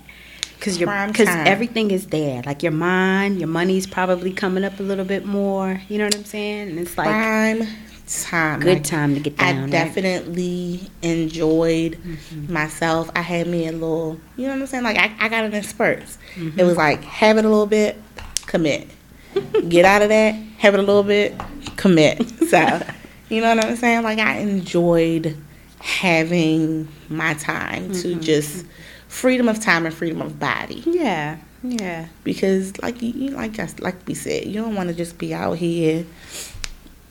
Cause your Prime cause everything is there. Like your mind, your money's probably coming up a little bit more. You know what I'm saying? And it's like prime time. good Like, time to get down. I right? definitely enjoyed Mm-hmm. myself. I had me a little, you know what I'm saying? Like I, I got it in spurts. Mm-hmm. It was like have it a little bit, commit. Get out of that, have it a little bit, commit. So, you know what I'm saying? Like I enjoyed having my time Mm-hmm. to just freedom of time and freedom of body Yeah, yeah. because like you, like us like we said you don't want to just be out here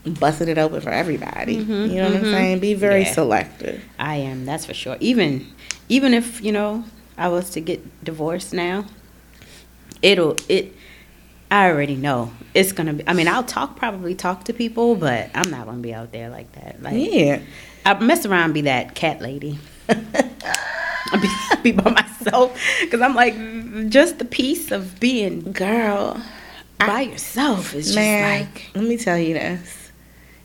busting it open for everybody you know what i'm mhm. saying be very Yeah. selective I am. That's for sure. Even even if you know I was to get divorced now, it'll it. I already know it's gonna be. I mean, I'll talk probably talk to people, but I'm not gonna be out there like that. Like yeah I mess around, be that cat lady. I'll be, be by myself because I'm like just the piece of being girl by yourself is just man like. let me tell you this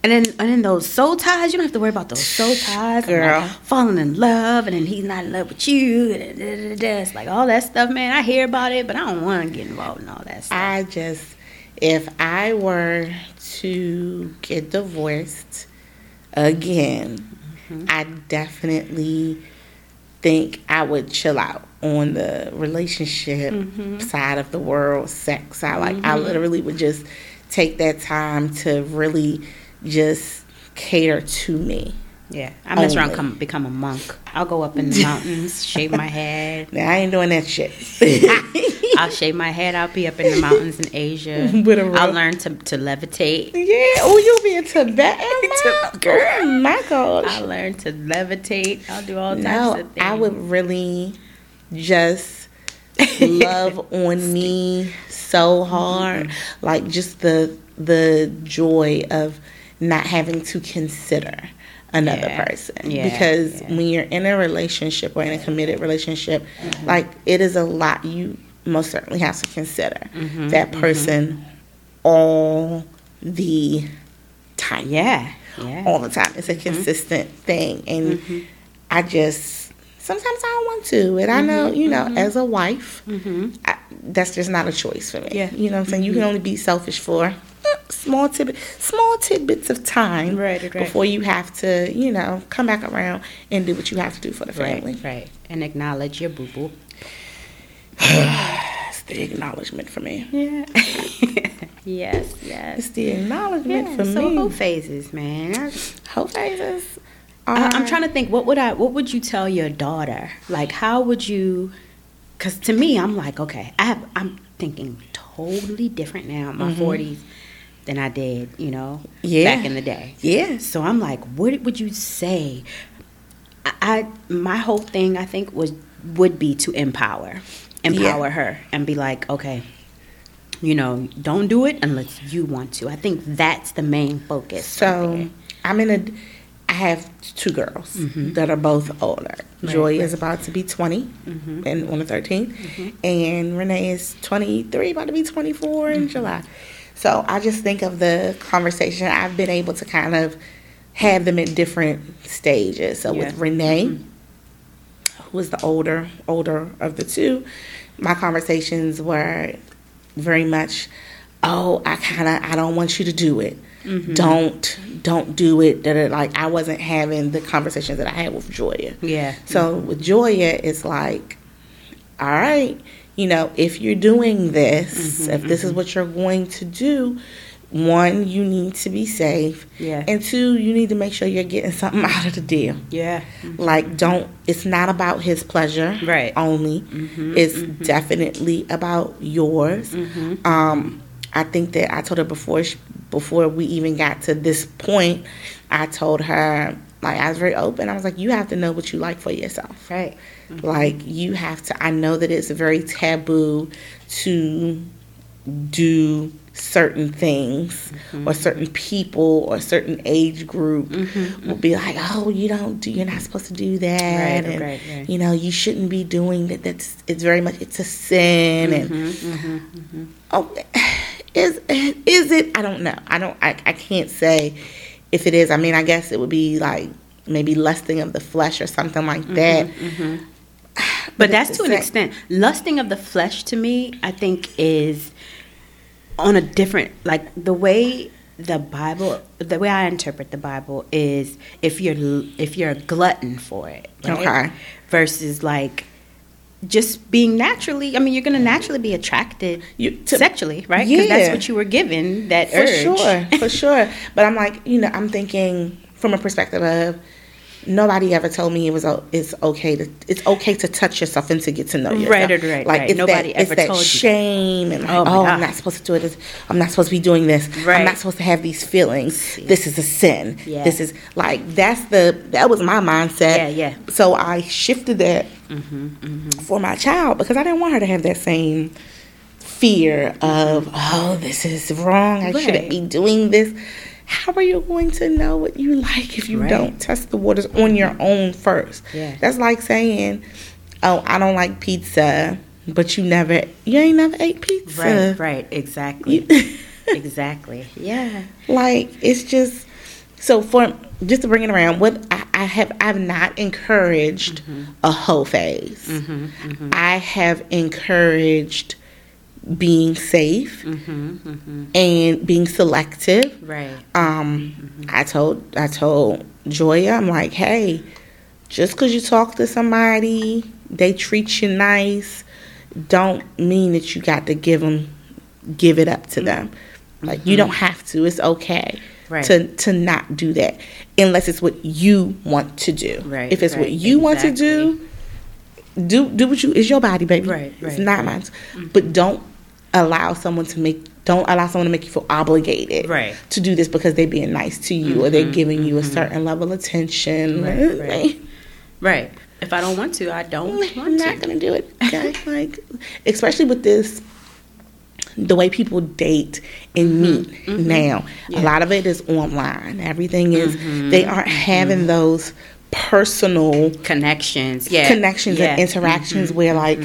And then and then those soul ties, you don't have to worry about those soul ties. Girl. like, falling in love, and then he's not in love with you. And. It's like all that stuff, man. I hear about it, but I don't want to get involved in all that stuff. i just if i were to get divorced again Mm-hmm. i definitely think i would chill out on the relationship Mm-hmm. side of the world sex I like i literally would just take that time to really just cater to me yeah, I mess around, Only. come become a monk. I'll go up in the mountains, shave my head. now i ain't doing that shit I'll shave my head. I'll be up in the mountains in Asia. With a I'll learn to to levitate. yeah oh you'll be in tibet oh girl oh my gosh I'll learn to levitate. I'll do all types No, of things. I would really just love on me so hard. Mm-hmm. Like just the the joy of not having to consider another Yeah. person. Yeah, Because yeah. when you're in a relationship or in a committed relationship, mm-hmm. like it is a lot you most certainly have to consider Mm-hmm, that mm-hmm. person all the time Yeah, yeah. all the time. It's a mm-hmm. consistent thing, and I just sometimes I don't want to, and I know you know as a wife, I, that's just not a choice for me. Yeah. you know what I'm saying. You can only be selfish for eh, small tidbit, small tidbits of time, Right, right, before you have to, you know, come back around and do what you have to do for the family. Right, right. And acknowledge your boo boo. It's the acknowledgement for me. Yeah. yes, yes. It's the acknowledgement Yeah, for so me. hoe phases, man. Hoe phases. I, I'm um, trying to think. What would I? What would you tell your daughter? Like, how would you? Because to me, I'm like, okay, I have. I'm thinking totally different now in my mm-hmm. 40s than I did, you know, Yeah. back in the day. Yeah. So I'm like, what would you say? I, I my whole thing, I think, was would be to empower, empower her, and be like, okay, you know, don't do it unless you want to. I think that's the main focus. So I'm in a. I have two girls mm-hmm. that are both older. Right, Joy is about to be 20 mm-hmm. and on the 13th, mm-hmm. and Renee is 23, about to be 24 in July. So I just think of the conversation I've been able to kind of have them at different stages. So with Yeah. Renee, mm-hmm. who is the older older of the two, my conversations were very much, oh, I kind of I don't want you to do it. Mm-hmm. Don't don't do it. That like I wasn't having the conversations that I had with Joya. Yeah. So with Joya, it's like, all right, you know, if you're doing this, mm-hmm, if this is mm-hmm. what you're going to do, one, you need to be safe. Yeah. And two, you need to make sure you're getting something out of the deal. Yeah. Like, don't, it's not about his pleasure Right. only. Mm-hmm, it's definitely about yours. Um, I think that I told her before, she, before we even got to this point, I told her, like, I was very open. I was like, you have to know what you like for yourself. Right. Like, you have to, I know that it's very taboo to do certain things mm-hmm. or certain people or certain age group mm-hmm. will be like oh you don't do you're not supposed to do that Right, and right, right. you know you shouldn't be doing that that's it's very much it's a sin Mm-hmm, and oh is is it i don't know i don't I, I can't say if it is i mean i guess it would be like maybe lusting of the flesh or something like Mm-hmm, that But that's to an extent. Lusting of the flesh to me, I think, is on a different like the way the Bible, the way I interpret the Bible is if you're if you're a glutton for it, right? Okay. versus like just being naturally. I mean, you're gonna naturally be attracted You- to- sexually, right? Because that's what you were given that for urge. sure, for sure. But I'm like, you know, I'm thinking from a perspective of nobody ever told me it was it's okay to it's okay to touch yourself and to get to know yourself. Right, right, right, Like right. it's Nobody that, ever it's that told you that. shame and like, Oh, oh, I'm not supposed to do it. I'm not supposed to be doing this. Right. I'm not supposed to have these feelings. This is a sin. Yeah. This is like that's the that was my mindset. Yeah, yeah. So I shifted that Mm-hmm, for my child because I didn't want her to have that same fear of oh this is wrong i shouldn't be doing this how are you going to know what you like if you Right. don't test the waters on your own first Yeah. that's like saying oh i don't like pizza but you never you ain't never ate pizza Right, right, exactly, You- exactly. Yeah. like it's just so for just to bring it around what i, I have i've not encouraged mm-hmm. a hoe phase mm-hmm, mm-hmm. i have encouraged being safe and being selective Right. um i told i told joya i'm like hey just because you talk to somebody they treat you nice don't mean that you got to give them give it up to them like you don't have to it's okay Right. to to not do that unless it's what you want to do Right, if it's what right, you want to do do do what you is your body baby Right, it's not right. Mm-hmm. mine but don't allow someone to make don't allow someone to make you feel obligated Right. Mm-hmm, to do this because they're being nice to you or they're mm-hmm, giving you a mm-hmm. certain level of attention Right, right. Right. If I don't want to, I don't I'm want not to. gonna do it. Okay? like, especially with this, the way people date and mm-hmm, meet now. A lot of it is online. Everything is. They aren't having those personal Connections. Yeah. connections Yeah. and interactions where, like,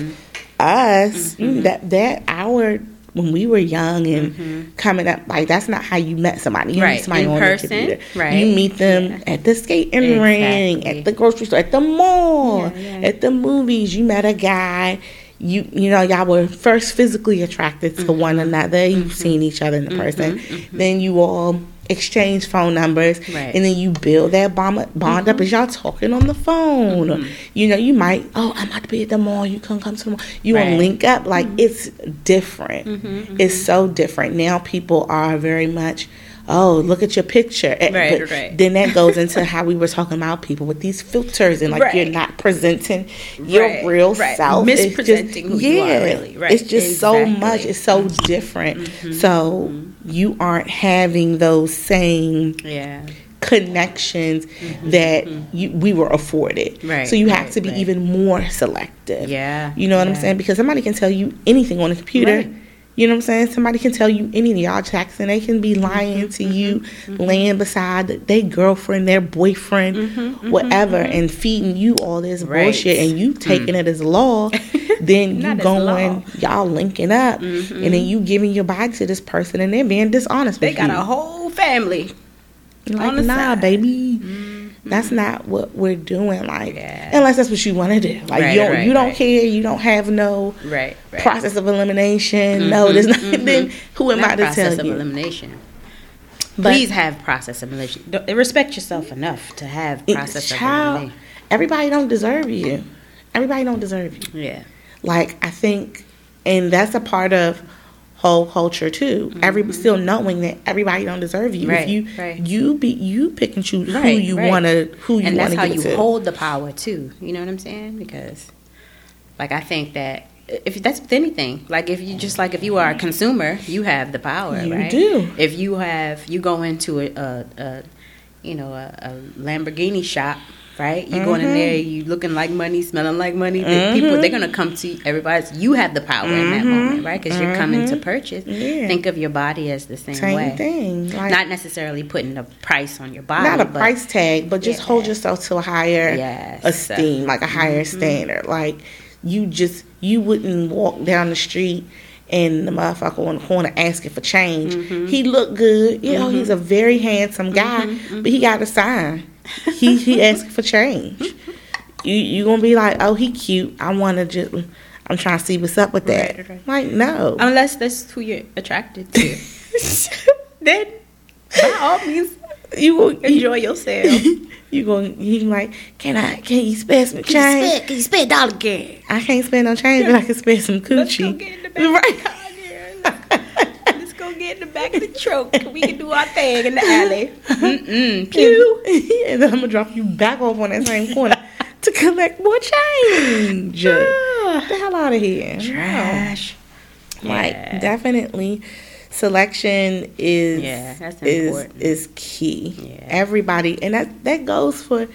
us you- that that our when we were young and mm-hmm. coming up, like that's not how you met somebody. You Right. meet somebody In on person, the computer. right. You meet them at the skating ring, at the grocery store, at the mall, Yeah, yeah. at the movies. You met a guy. You you know y'all were first physically attracted to mm-hmm. one Mm-hmm. another. You've seen each other in the person. Then you all exchange phone numbers, Right. Mm-hmm. and then you build that bond, bond up as y'all talking on the phone. Or, you know, you might oh I'm about to be at the mall. You can come to the mall. You Right. link up like it's different. Mm-hmm, It's so different now. People are very much. Oh, look at your picture. Eh, Right, but right. Then that goes into how we were talking about people with these filters and like Right. you're not presenting your Right, real right. self. It's just- Mispresenting who you are, really. Right, It's just so exactly. Mm-hmm. much. It's so different. So you aren't having those same Yeah. connections that you, we were afforded. Mm-hmm. Right, So you have right, to be right. even more selective. Yeah, You know what I'm saying? Because somebody can tell you anything on a computer. You know what I'm saying? Somebody can tell you anything. Y'all Jackson, they can be Mm-hmm, lying to you, laying beside their girlfriend, their boyfriend, whatever, and feeding you all this Mm-hmm, Right. Mm. bullshit, and you taking it as law. then you going. Mm-hmm. y'all linking up, and then you giving your body to this person, and they're being dishonest They got you. a whole family. Like, nah, side. Mm-hmm. baby. That's mm-hmm. not what we're doing. Like, Yeah. unless that's what you want to do. Like, Right, you don't, right, you don't right. care. You don't have no process of elimination. No, mm-hmm, there's not. Mm-hmm. Then who am Not I to process tell of you? elimination. But- Please have process of elimination. Don't- eh, Respect yourself enough to have process of child, elimination. everybody don't deserve you. Everybody don't deserve you. Yeah. Like I think, and that's a part of hoe culture too. Every still knowing that everybody don't deserve you. Mm-hmm. Right, if you right. you be you pick and choose who you right. want to who you and want that's to how give you to. hold the power too. You know what I'm saying? Because, like, I think that if that's with anything, like if you just like if you are a consumer, you have the power. You right? do. If you have, you go into a, a, a you know, a, a Lamborghini shop. Right, you going in Mm-hmm. there, you looking like money, smelling like money. The People, they're gonna come to you, everybody's. You have the power in that moment, right? Because you're coming to purchase. Mm-hmm. Yeah. Think of your body as the same, Same way. thing. Like, Not necessarily putting a price on your body. not a but- price tag, but just Yeah. hold yourself to a higher Yes. esteem, like a higher Mm-hmm. standard. Like you just you wouldn't walk down the street and the motherfucker on the corner asking for change. Mm-hmm. He looked good, you know. He's a very handsome guy, but he got a sign. He he asked for change. you you gonna be like, oh, he cute. I want to just. I'm trying to see what's up with that. Right, right. Like no. Unless that's who you're attracted to. then, by all means, you will enjoy yourself. You going you like, can I can you spare some Can you change? spend, can you spend a dollar again? I can't spend no change, but I can spend some Let's go coochie. get in the back of the car, girl. Let's go get in the back of the truck. We can do our thing in the alley. Mm-mm. Pew. And then I'm gonna drop you back off on that same corner to collect more change. Get the hell out of here. Trash. Like Yeah. definitely selection is Yeah, is important. is key. Yeah. Everybody and that that goes for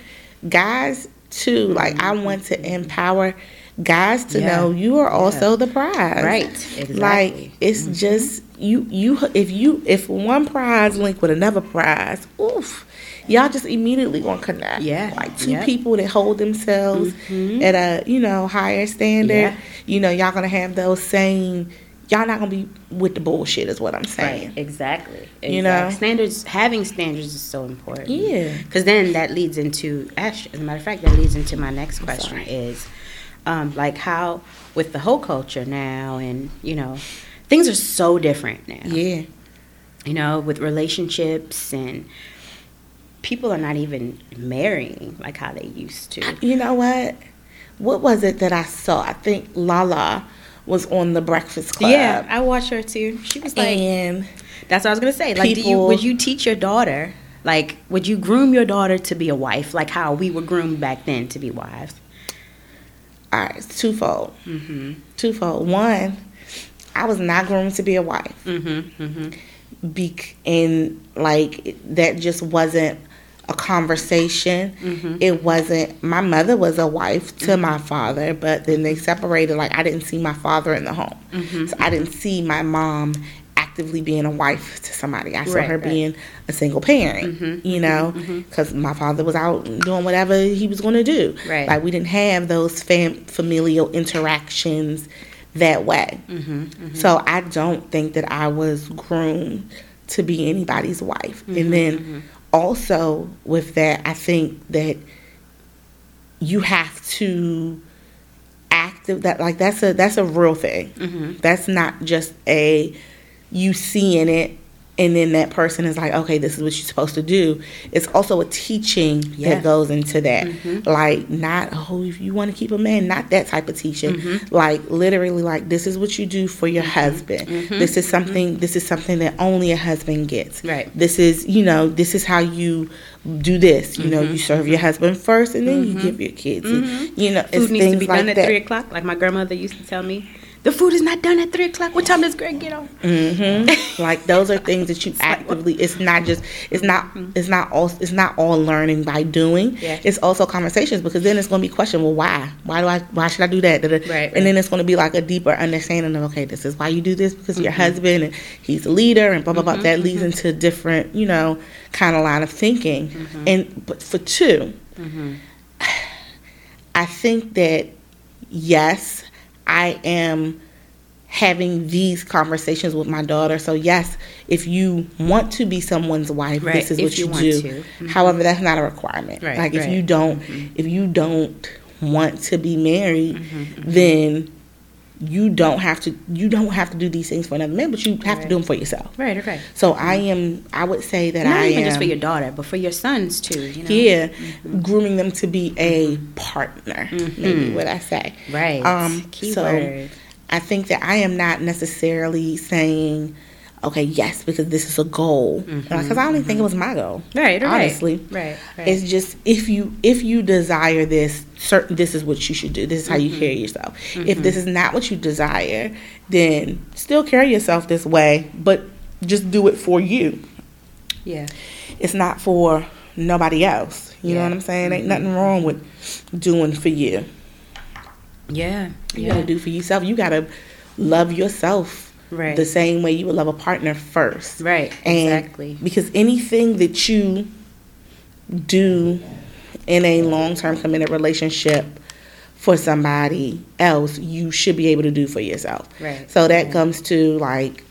guys too. Like I want to empower guys to Yeah. know you are also the prize. Right, Like exactly. Mm-hmm. it's just you you if you if one prize link with another prize, oof. Y'all just immediately gonna connect. Yeah, Like two yep. people that hold themselves Mhm. at a, you know, higher standard Yeah. you know, y'all gonna have those same. Y'all not gonna be with the bullshit, is what I'm saying. Right, exactly. You know? Standards. Having standards is so important. Yeah. because then that leads into. Actually, as a matter of fact, that leads into my next question is, um, like how with the hoe culture now, and you know, things are so different now. Yeah, You know, with relationships and people are not even marrying like how they used to. you know what? What was it that I saw? I think Lala was on the Breakfast Club. Yeah, I watched her too. She was like, and That's what I was gonna say. Like, do you would you teach your daughter? Like, would you groom your daughter to be a wife, like how we were groomed back then to be wives? all right, it's twofold. Mm-hmm. Twofold. One, I was not groomed to be a wife. Mm-hmm. Mm-hmm. Bec- and like that just wasn't a conversation. Mhm. It wasn't. My mother was a wife to my father, but then they separated. Like I didn't see my father in the home, Mhm. so I didn't see my mom actively being a wife to somebody. I saw Right, her right. being a single parent. Mhm, You know, because my father was out doing whatever he was going to do. Right. Like we didn't have those fam- familial interactions that way. Mm-hmm. So I don't think that I was groomed to be anybody's wife. Mm-hmm, And then also with that, I think that you have to active that like that's a that's a real thing. Mm-hmm. That's not just a you seeing it and then that person is like, okay, this is what you're supposed to do. It's also a teaching Yeah. that goes into that. Mhm. Like, not, oh, if you want to keep a man, not that type of teaching. Mhm. Like, literally, like, this is what you do for your husband. Mhm. This is something, this is something that only a husband gets. Right. This is, you know, this is how you do this. You know, Mm-hmm. you serve your husband first and then you give your kids. And, you know, it's Food needs things to be like done at that. three o'clock. Like my grandmother used to tell me, the food is not done at three o'clock. What time does Greg get on? hmm like those are things that you actively. It's not just. It's not. It's not all. It's not all learning by doing. Mm-hmm. Yeah. It's also conversations because then it's going to be question. Well, why? Why do I? Why should I do that? Right, right. And then it's going to be like a deeper understanding of okay, this is why you do this because your husband and he's a leader and blah blah blah. That leads into different, you know, kind of line of thinking. And but for 2 I think that yes, I am having these conversations with my daughter. So yes, if you want to be someone's wife, Right, this is if what you you, do. Mhm. However, that's not a requirement. Right, like if right. you don't if you don't want to be married, Mm-hmm, then you don't have to you don't have to do these things for another man, but you have to do them for yourself. Right, right. So I am I would say that Not I even am just for your daughter, but for your sons too. You know? yeah, grooming them to be a partner. Maybe Mhm. what I say. Right. Um, Key so- I think that I am not necessarily saying, okay, yes, because this is a goal. Mm-hmm. Because I don't even think it was my goal. Right, right. Honestly, Right, right. it's just if you if you desire this, certain this is what you should do. This is how you mm-hmm. carry yourself. If mm-hmm. this is not what you desire, then still carry yourself this way, but just do it for you. yeah. It's not for nobody else. You know what I'm saying? Ain't nothing wrong with doing for you. Yeah. You yeah. gotta do for yourself. You gotta love yourself Right. the same way you would love a partner first. Right. And exactly. Because anything that you do in a long term committed relationship for somebody else, you should be able to do for yourself. Right. So that Yeah. comes to like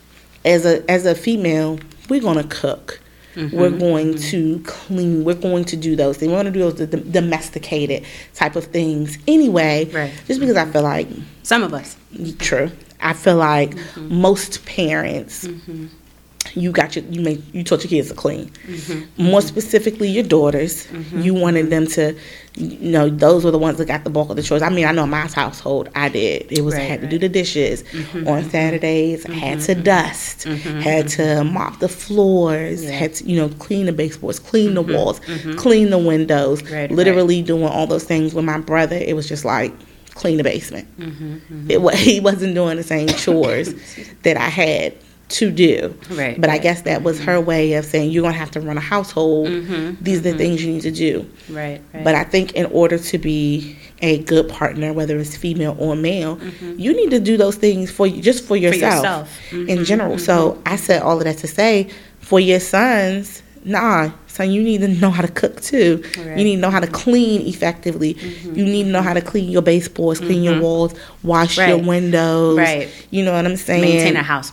as a as a female, we're gonna cook. Mm-hmm, we're going mm-hmm. to clean. We're going to do those things. We're going to do those domesticated type of things anyway. Right. Just because I feel like Some of us. true. I feel like Mm-hmm. most parents, you got your you make you taught your kids to clean. Mm-hmm. More specifically, your daughters. You wanted them to, you know, those were the ones that got the bulk of the chores. I mean, I know in my household, I did. It was I Right, had to do the dishes Mm-hmm. on Saturdays. I had to dust. Had to mop the floors. Yeah. Mm-hmm. Had to you know clean the baseboards, clean the walls, clean the windows. Right, right. literally doing all those things. With my brother, it was just like clean the basement. Mm-hmm, mm-hmm. It wa he wasn't doing the same chores that I had to do. Right, But I guess that was her mm-hmm. way of saying you're gonna have to run a household. Mm-hmm, These are the things you need to do. Right. right. But I think in order to be a good partner, whether it's female or male, you need to do those things for just for yourself, yourself. Mm-hmm, in general. So I said all of that to say, for your sons, nah, son, you need to know how to cook too. Right. Mm-hmm. You need to know how to clean effectively. You need to know how to clean your baseboards, clean your walls, wash your windows. Right. You know what I'm saying? maintain a house.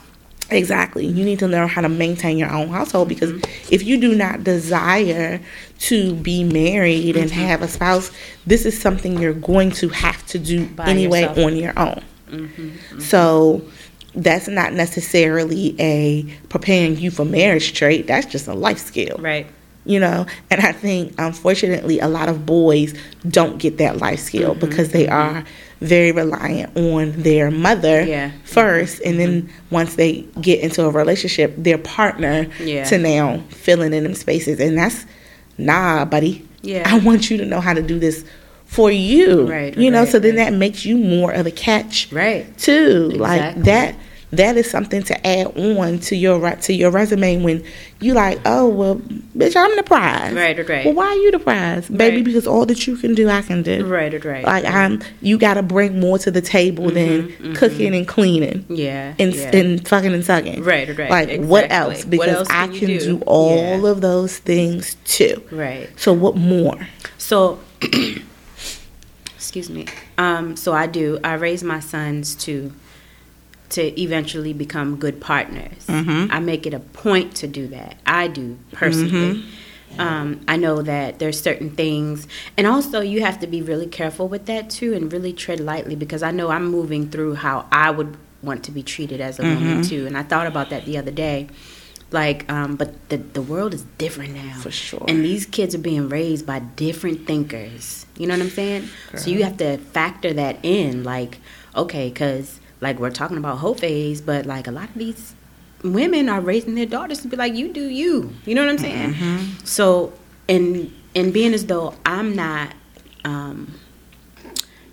Exactly. You need to learn how to maintain your own household because Mm-hmm. if you do not desire to be married and Mm-hmm. have a spouse, this is something you're going to have to do By anyway yourself. Mm-hmm. on your own. So that's not necessarily a preparing you for marriage trait. That's just a life skill Right. you know and i think unfortunately a lot of boys don't get that life skill Mm-hmm. because they mm-hmm. are very reliant on their mother Yeah. Mm-hmm. 1st and then mm-hmm. once they get into a relationship their partner Yeah. to now filling in them spaces and that's nah buddy Yeah. i want you to know how to do this for you Right, you know right, so then right. that makes you more of a catch Right. too. Like that that is something to add on to your to your resume when you like, oh well, bitch, I'm the prize. Right, right, right. Well, why are you the prize, baby? Right. Because all that you can do, I can do. Right. Right. Right. Like I'm, you got to bring more to the table than cooking and cleaning yeah. and Mm-hmm, yeah. and fucking and sucking. Right, right, Like what exactly. else? What Because else I can you can do? do, all Yeah. of those things too. right. So what more? So, excuse me. Um, so I do. I raise my sons to to eventually become good partners. I make it a point to do that. I do personally. Um, I know that there's certain things, and also you have to be really careful with that too, and really tread lightly because I know I'm moving through how I would want to be treated as a woman too. And I thought about that the other day. Like, um, but the the world is different now, For sure. And these kids are being raised by different thinkers. You know what I'm saying? So you have to factor that in. Like, okay, because like we're talking about hoe phase, but like a lot of these women are raising their daughters to be like, you do you. You know what I'm saying? So, and and being as though I'm not. Um,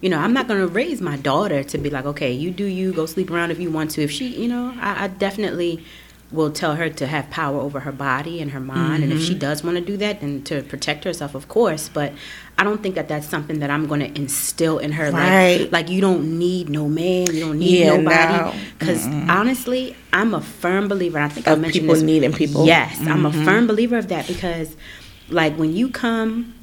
you know, I'm not going to raise my daughter to be like, okay, you do you, go sleep around if you want to. If she, you know, I, I definitely will tell her to have power over her body and her mind. And if she mm-hmm. does want to do that, then to protect herself, of course. But I don't think that that's something that I'm going to instill in her. Right. Like, like you don't need no man, you don't need Yeah, nobody. no. Because honestly, I'm a firm believer. and I think I Of mentioned people this. needing people. Yes, I'm a mm-hmm. firm believer of that because, like, when you come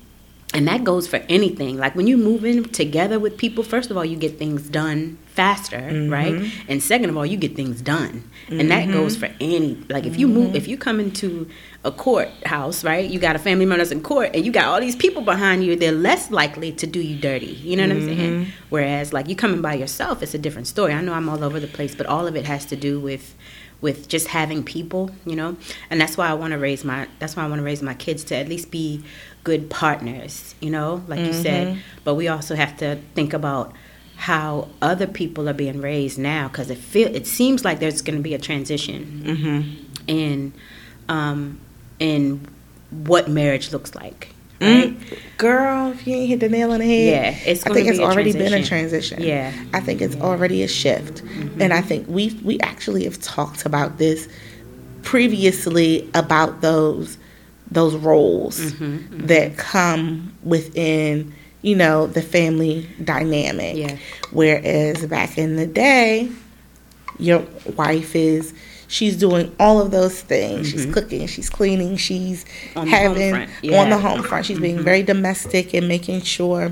and that goes for anything. Like when you move in together with people, first of all, you get things done faster, mm-hmm. right? And second of all, you get things done. And that mm-hmm. goes for any like if you move mm-hmm. if you come into a courthouse, right? You got a family member that's in court and you got all these people behind you, they're less likely to do you dirty. You know what I'm saying? Whereas like you coming by yourself, it's a different story. I know I'm all over the place, but all of it has to do with with just having people, you know, and that's why I want to raise my that's why I want to raise my kids to at least be good partners, you know, like you said. Mm-hmm. But we also have to think about how other people are being raised now because it feel it seems like there's going to be a transition mm-hmm. in um in what marriage looks like, mm. right? Girl, if you ain't hit the nail on the head, Yeah, it's I think it's already been a transition. transition. Yeah. I think it's already a shift, mm-hmm. and I think we we actually have talked about this previously about those those roles Mm-hmm, that come within you know the family dynamic. Yeah. Whereas back in the day, your wife is she's doing all of those things. She's cooking, she's cleaning, she's Mm-hmm. On the having on yeah. Mm-hmm. the home front. She's being very domestic and making sure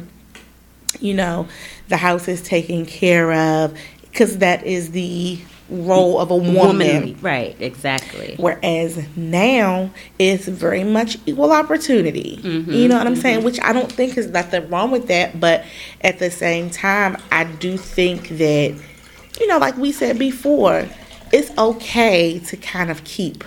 you know the house is taken care of because that is the role of a woman. Womanly. Right, exactly. Whereas now it's very much equal opportunity. Mm-hmm, You know what I'm saying? Which I don't think is nothing wrong with that, but at the same time, I do think that, you know, like we said before, it's okay to kind of keep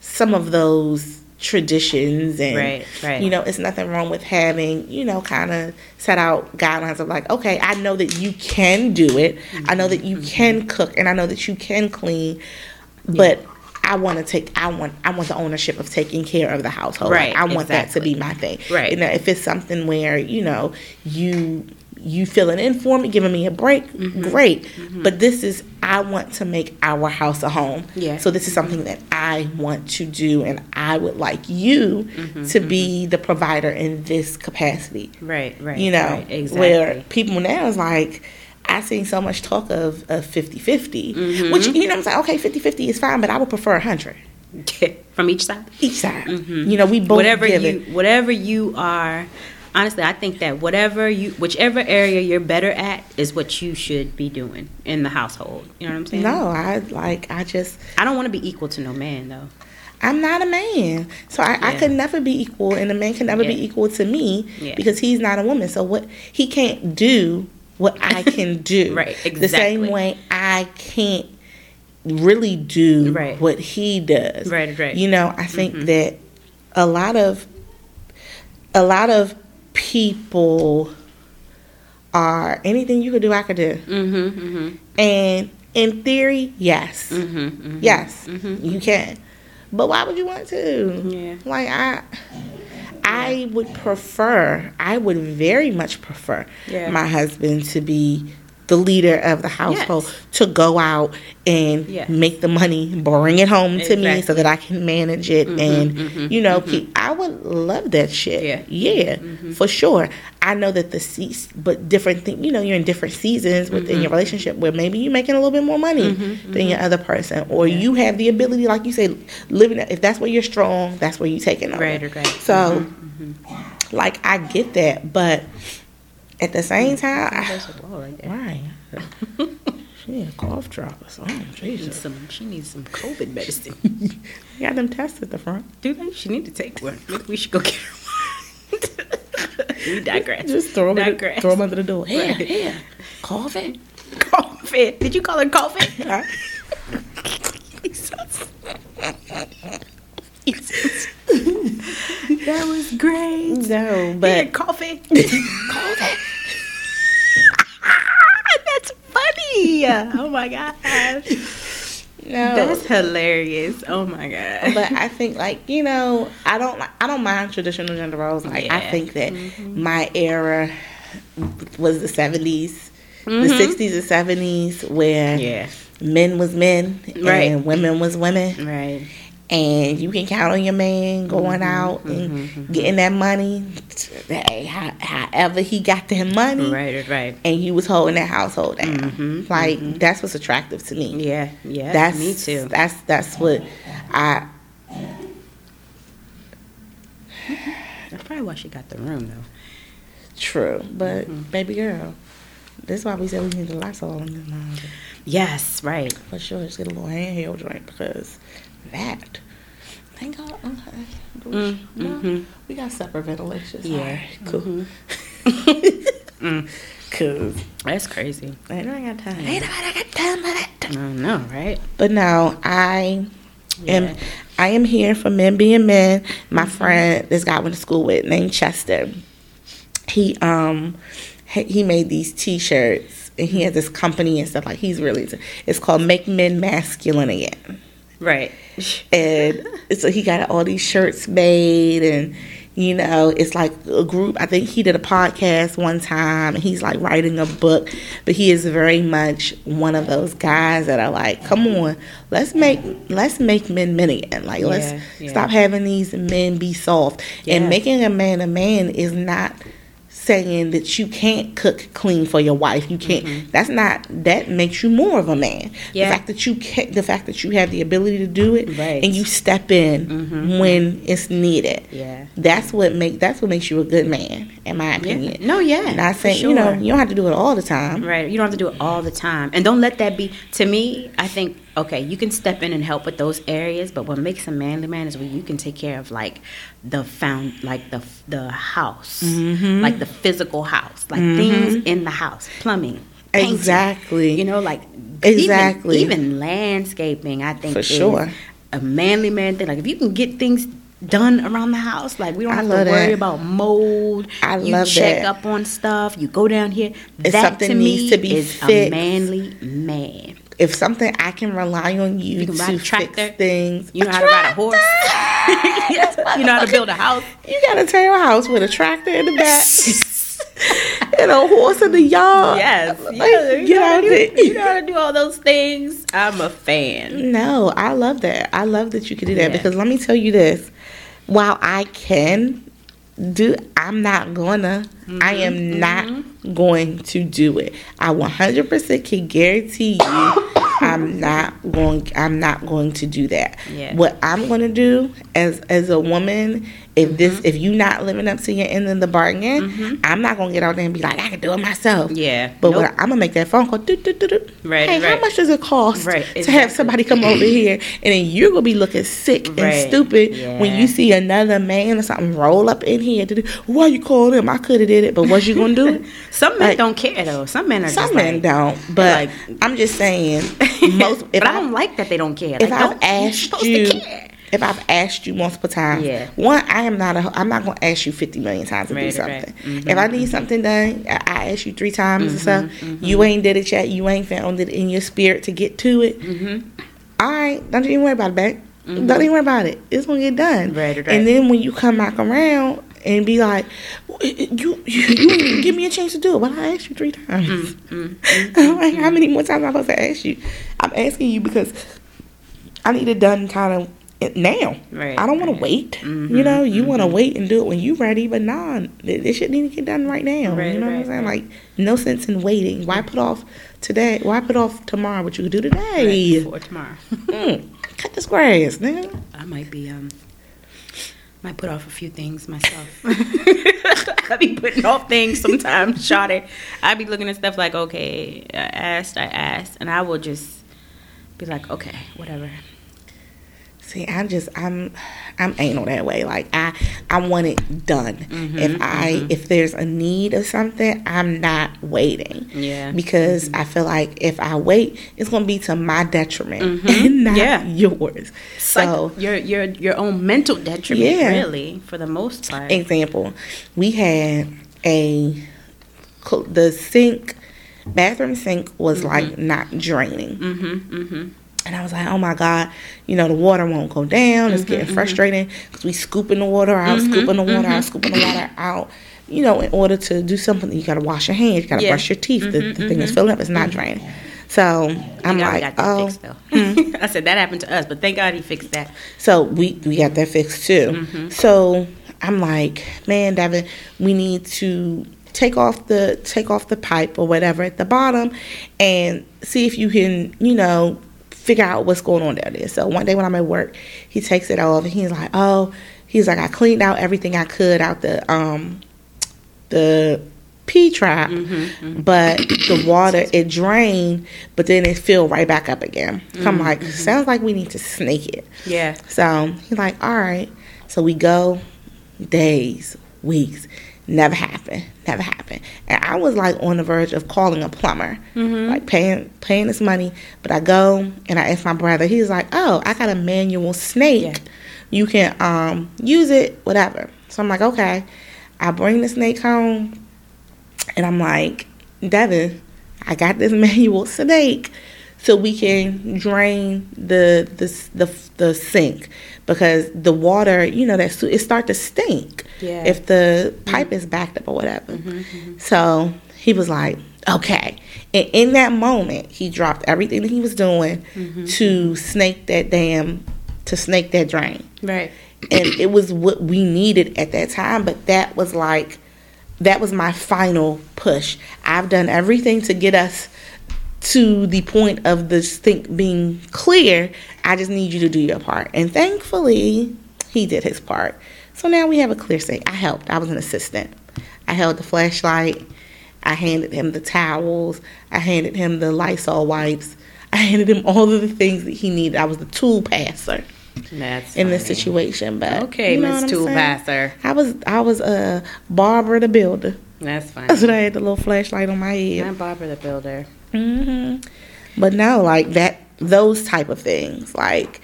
some of those traditions and Right, right. you know it's nothing wrong with having you know kind of set out guidelines of like okay i know that you can do it. I know that Mm-hmm, you can cook and i know that you can clean but i want to take i want i want the ownership of taking care of the household. Like, Right, i want that to be my thing. Right. you know if it's something where you know you you filling in for me giving me a break Mm-hmm. great but this is i want to make our house a home Yeah. so this is something that i want to do and i would like you Mm-hmm, to be the provider in this capacity Right, right. you know right, exactly. where people now is like I seen so much talk of, of 50-50, Mm-hmm. which you know I'm saying okay 50-50 is fine but I would prefer 100 from each side. each side you know we both whatever give you it whatever you are honestly i think that whatever you whichever area you're better at is what you should be doing in the household you know what i'm saying no I like I just i don't want to be equal to no man though I'm not a man so I, I could never be equal and a man can never be equal to me Yeah. because he's not a woman so what he can't do what I can do Right, Exactly. the same way I can't really do Right. what he does Right, right. Mm-hmm. you know I think that a lot of a lot of people are anything you could do I could do mm-hmm mm-hmm and in theory yes mm-hmm, mm-hmm. yes you can but why would you want to Yeah. like I I would prefer I would very much prefer Yeah. my husband to be the leader of the household Yes. to go out and Yes. make the money bring it home to me so that I can manage it mm-hmm, and mhm, you know mm-hmm. keep I would love that shit Yeah. yeah mm-hmm. for sure I know that the seas but different thing you know you're in different seasons within Mm-hmm. your relationship where maybe you're making a little bit more money than your other person or you have the ability like you say living if that's where you're strong that's where you're taking over Right, right. so like I get that but at the same mm. time I, wall right she need a cough drop or something oh, Needs Jesus some, she needs some COVID medicine. got them tests at the front Do they? She need to take one. Maybe we should go get her one. we digress. just throw them, digress. throw them under the door here Right. here it COVID. Did you call her COVID? Huh? that was great. no But but coffee. COVID That's funny. Oh my gosh. no That's hilarious. Oh my god. but I think like you know I don't I don't mind traditional gender roles. Like I think that my era was the 70s the Mhm. sixties and seventies where yeah. men was men Right. and women was women, Right. And you can count on your man going out and mhm, getting that money. Hey, how, however he got that money, Right. Right. and you was holding that household down. Mhm, Like that's what's attractive to me. Yeah. Yeah. That's me too. That's that's what I That's probably why she got the room though. true. But Mm-hmm. baby girl, this is why we said we need a Lysol in this mind. Yes. Right. For sure, just get a little handheld drink because that. Thank God. Okay. Mm, No, mhm. We got separate ventilations. Yeah. Alright, cool. Mhm. Mm. Cause That's crazy. ain't nobody got time. Ain't nobody got time for that. I know, right? But now I am. I am here for men being men. My friend, this guy I went to school with, named Chester. He um, he he made these T-shirts, and he has this company and stuff. Like he's really, it's called Make Men Masculine Again. Right. and so he got all these shirts made and you know it's like a group i think he did a podcast one time and he's like writing a book but he is very much one of those guys that are like come on let's make let's make men men again like let's Yeah, yeah. stop having these men be soft Yeah. and making a man a man is not saying that you can't cook clean for your wife. You can't. Mm-hmm. That's not. That makes you more of a man. Yeah. The fact that you can, the fact that you have the ability to do it, Right. and you step in mm-hmm. when it's needed. Yeah. That's what make. That's what makes you a good man, in my Yeah. opinion. No, yeah. Not saying you know you don't have to do it all the time. Right. You don't have to do it all the time. And don't let that be to me, I think okay, you can step in and help with those areas, but what makes a manly man is when you can take care of like the found like the the house. Mm-hmm. Like the physical house. Like things in the house. Plumbing. painting, Exactly. You know, like Exactly. even, even landscaping, I think For is sure. a manly man thing. Like if you can get things done around the house, like we don't have to worry that. about mold. I you love check that. up on stuff. You go down here. If that something to needs me to be is a manly man. If something I can rely on you, You can to ride a fix things. You know how to ride a horse. yes, you know how to build a house. You got a tell house with a tractor in the back and a horse in the yard. Yes, Like, yeah, you, know do, you know how to do all those things. I'm a fan. No, I love that. I love that you can do that Yeah. because let me tell you this. While I can do I'm not gonna I Mm-hmm. am not going to do it. I 100% can guarantee you I'm not going I'm not going to do that. Yeah. What I'm going to do as as a woman if this Mm-hmm. if you not living up to your end of the bargain, I'm not going to get out there and be like I can do it myself. Yeah. But Nope. what I'm gonna make that phone call. doo, doo, doo. Right, Hey, how much does it cost Right, to exactly. have somebody come over here, and then you're gonna be looking sick Right, and stupid when you see another man or something roll up in here. Why you called him? I could have did it, but what you gonna do? Some men Like- don't care though. Some men are Some just men like, don't, but like- I'm just saying. Most if but I, I, don't like that they don't care. if Like, I've asked supposed to you, care. If I've asked you multiple times, Yeah. one, I am not a, I'm not gonna ask you 50 million times to do something. right. Mhm, If I need something done, I, ask you three times or so. Mm-hmm, You ain't did it yet. You ain't found it in your spirit to get to it. Mm-hmm. All right, don't even worry about it, babe. Don't even worry about it. It's gonna get done. Right, right. And then when you come back around and be like, you you, you give me a chance to do it, but I asked you three times. I'm like, how many more times am I supposed to ask you? I'm asking you because I need it done kind of now. Right, I don't want right. to wait. Mhm, You know, you want to wait and do it when you're ready, but nah, th- this shit need to get done right now. Right, you know what I'm saying? Like, no sense in waiting. Why put off today? Why put off tomorrow what you could do today? Right, for tomorrow. Mm, cut this grass, nigga. I might be um might put off a few things myself. I be putting off things sometimes, Shawty. I be looking at stuff like, okay, I asked, I asked, and I will just be like, okay, whatever. See, I'm just I'm I'm anal that way. Like I I want it done. Mm-hmm, if I mm-hmm. if there's a need of something, I'm not waiting. Yeah. Because mm-hmm. I feel like if I wait, it's gonna be to my detriment mm-hmm. and not Mm-hmm. Yeah. yours. It's like So your your your own mental detriment, Yeah. really, for the most part. example, we had a the sink bathroom sink was like not draining. Mm-hmm, mm-hmm. And I was like, oh my God, you know, the water won't go down. It's Mm-hmm, getting frustrating because we scooping the water out, scooping the water out, scooping the water out. You know, in order to do something, you got to wash your hands, you got to Yeah. brush your teeth. the, the thing is filling up, it's not draining. So I'm like, got that oh. fixed, though. I said that happened to us, but thank God he fixed that. So we we got that fixed too. Mm-hmm. So I'm like, man, Devin, we need to take off the take off the pipe or whatever at the bottom and see if you can, you know, figure out what's going on down there. So one day when I'm at work, he takes it off and he's like, oh, he's like, I cleaned out everything I could out the um the P trap, Mm-hmm, but the water it drained, but then it filled right back up again. So I'm like, sounds like we need to snake it. Yeah. So he's like, all right. So we go days, weeks. Never happened. Never happened. And I was like on the verge of calling a plumber, like paying paying this money. But I go and I ask my brother. He's like, oh, I got a manual snake. Yeah. You can um use it, whatever. So I'm like, okay. I bring the snake home, and I'm like, Devin, I got this manual snake so we can drain the the the, the sink because the water, you know, that it start to stink Yeah. if the pipe is backed up or whatever. Mm-hmm, mm-hmm. So he was like, okay. And in that moment, he dropped everything that he was doing mm-hmm, to snake that damn to snake that drain Right. and it was what we needed at that time but that was like that was my final push. I've done everything to get us to the point of the sink being clear. I just need you to do your part. And thankfully, he did his part. So now we have a clear sink. I helped. I was an assistant. I held the flashlight. I handed him the towels. I handed him the Lysol wipes. I handed him all of the things that he needed. I was the tool passer That's in this situation. But Okay, you know Miss Tool saying? Passer. I was I was a Barbara the builder. That's fine. That's what I had the little flashlight on my head. I'm Barbara the Builder. Hmm But no, like that, those type of things. Like,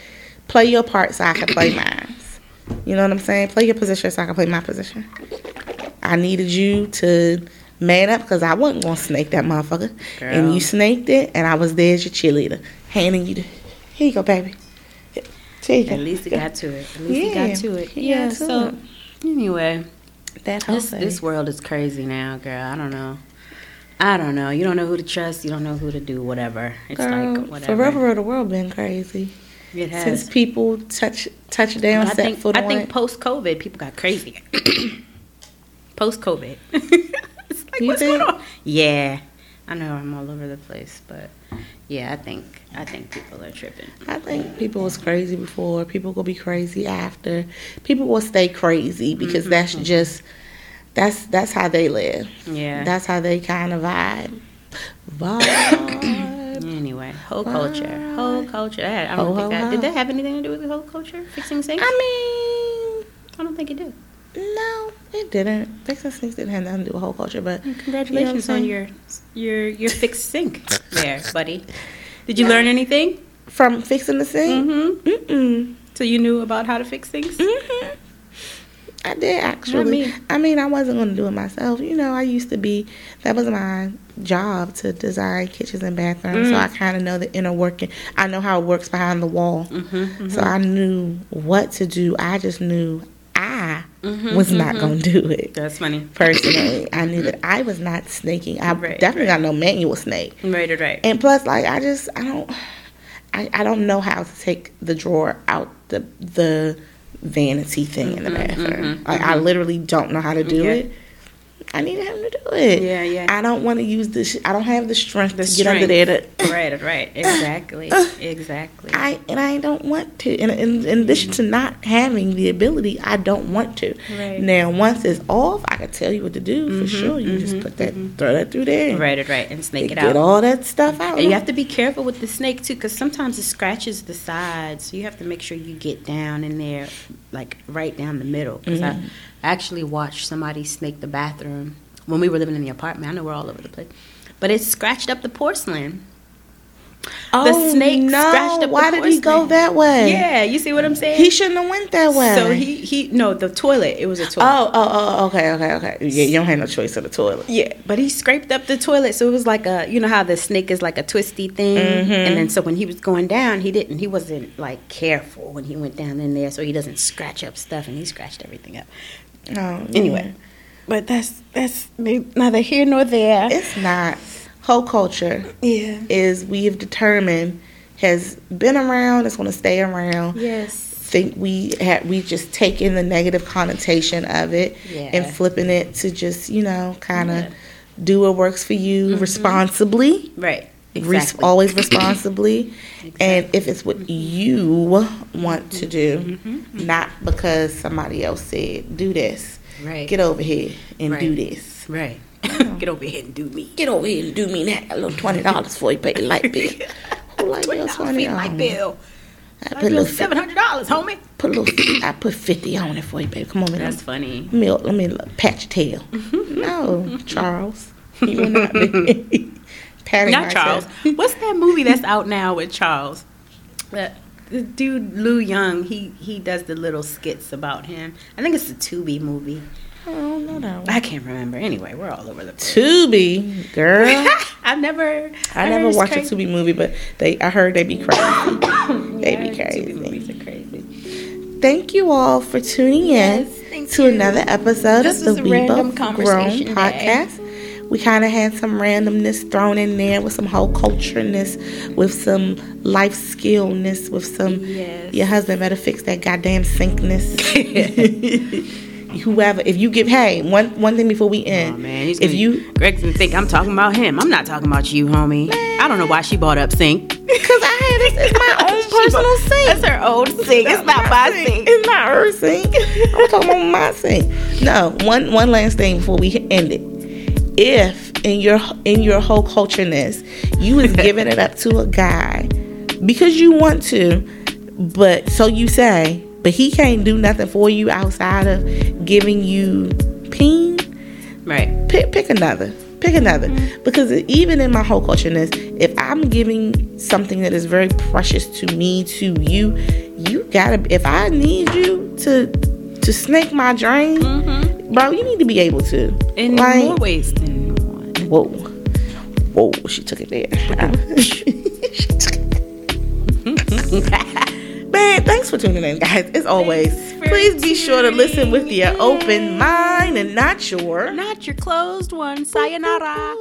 play your part so I can play mine. You know what I'm saying? Play your position so I can play my position. I needed you to man up because I wasn't gonna snake that motherfucker, and you snaked it, and I was there as your cheerleader, handing you the. Here you go, baby. Here you go. At least he got to it. At least Yeah, got to it. he Yeah. to so it. anyway, that whole this thing. this world is crazy now, girl. I don't know. I don't know. You don't know who to trust. You don't know who to do. Whatever. It's Girl, like whatever. forever the world been crazy It has. since people touch touch down, I think I think post COVID people got crazy. post COVID. it's like You what's think? going on? Yeah. I know I'm all over the place, but yeah, I think I think people are tripping. I think people was crazy before. People will be crazy after. People will stay crazy because that's mm-hmm. just that's that's how they live. Yeah. That's how they kind of vibe. Vibe. Anyway, hoe culture, hoe culture. I don't Ho, think ho, that ho. did that have anything to do with the hoe culture fixing sinks. I mean, I don't think it did. no, it didn't. Fixing sinks didn't have nothing to do with hoe culture, but Congratulations You know on your your your fixed sink there, buddy. Did you learn anything? from fixing the sink. Mm-hmm. Mm-mm. So you knew about how to fix things? hmm I did actually. me. I mean, I wasn't going to do it myself. You know, I used to be. That was my job to design kitchens and bathrooms. So Mm. I kind of know the inner working. I know how it works behind the wall. Mm-hmm, So I knew what to do. I just knew I Mhm, was not mhm. going to do it. That's funny. Personally, I knew that I was not snaking. I Right, definitely right. got no manual snake. Right, right, right. And plus, like I just I don't I, I don't know how to take the drawer out the the vanity thing in the Mhm, bathroom. mhm, like I literally don't know how to do it. I need him to do it. Yeah, yeah. I don't want to use this. I don't have the strength The to get under there strength. to. right, right. Exactly. exactly. I and I don't want to. And in, in addition to not having the ability, I don't want to. Right. Now, once it's off, I can tell you what to do for Mhm, sure. You just mhm, put that, throw that through there, right, right, right. And snake it out. Get all that stuff out. And you have to be careful with the snake too, because sometimes it scratches the sides. So you have to make sure you get down in there, like right down the middle. Because Mhm. I actually watched somebody snake the bathroom when we were living in the apartment. I know we're all over the place, but it scratched up the porcelain. oh, snake no. scratched up the Why did he go that way? Yeah, you see what I'm saying? He shouldn't have went that way. So he he no the toilet. It was a toilet. Oh, oh, oh, okay, okay, okay. Yeah, you don't have no choice of the toilet. Yeah, but he scraped up the toilet, so it was like a, you know how the snake is like a twisty thing, Mhm. and then so when he was going down, he didn't, he wasn't like careful when he went down in there, so he doesn't scratch up stuff, and he scratched everything up. Oh, Anyway, but that's that's neither here nor there. it's not. Hoe culture Yeah. is we have determined has been around. It's going to stay around. Yes. Think we had we just taken the negative connotation of it Yeah. and flipping it to just you know kind of Yeah. do what works for you mm-hmm. responsibly. Right. Exactly. always responsibly, and if it's what you want to do, Mhm. not because somebody else said do this. Right. Get over here and do this. Right. Get over here and do me. Get over here and do me that. A little twenty dollars for you pay your light bill. Who like $20 twenty dollars? bill. I put a little seven hundred dollars, homie. put a little. I put fifty on it for you, baby. Come on, man. That's funny. Let me let me pat your tail. no, Charles, you will not be patting Not Charles. What's that movie that's out now with Charles? That the dude Lou Young. He he does the little skits about him. I think it's a Tubi movie. I don't know that one. I can't remember. Anyway, we're all over the place. Tubi, girl. I've never. I heard never watched crazy. a Tubi movie, but they I heard they be crazy. they be Yeah, Tubi movies crazy. are crazy. Thank you all for tuning in to you. another episode This of the We Both Grown podcast. We kind of had some randomness thrown in there with some hoe cultureness, with some life skillness, with some Yes. your husband better fix that goddamn sinkness. whoever, if you give, hey, one one thing before we end, Oh man, he's if gonna, you, Greg's gonna think I'm talking about him. I'm not talking about you, homie. I don't know why she bought up sync. because I had it's my own personal bought- sink. That's her own sink. It's not my sink. It's not her sink. I'm talking about my sink. No, one one last thing before we end it. If in your in your hoe cultureness, you was giving it up to a guy because you want to, but so you say, but he can't do nothing for you outside of giving you peen. Right. Pick pick another. Pick another. Mm-hmm. Because even in my hoe cultureness, if I'm giving something that is very precious to me, to you, you gotta if I need you to to snake my drain, mm-hmm. Bro, you need to be able to. In Like- more ways than one. Whoa. Whoa, she took it there. Ah. she took it. Man, thanks for tuning in, guys. As always, please be sure to listen with your open mind and not your Not your closed one. Sayonara.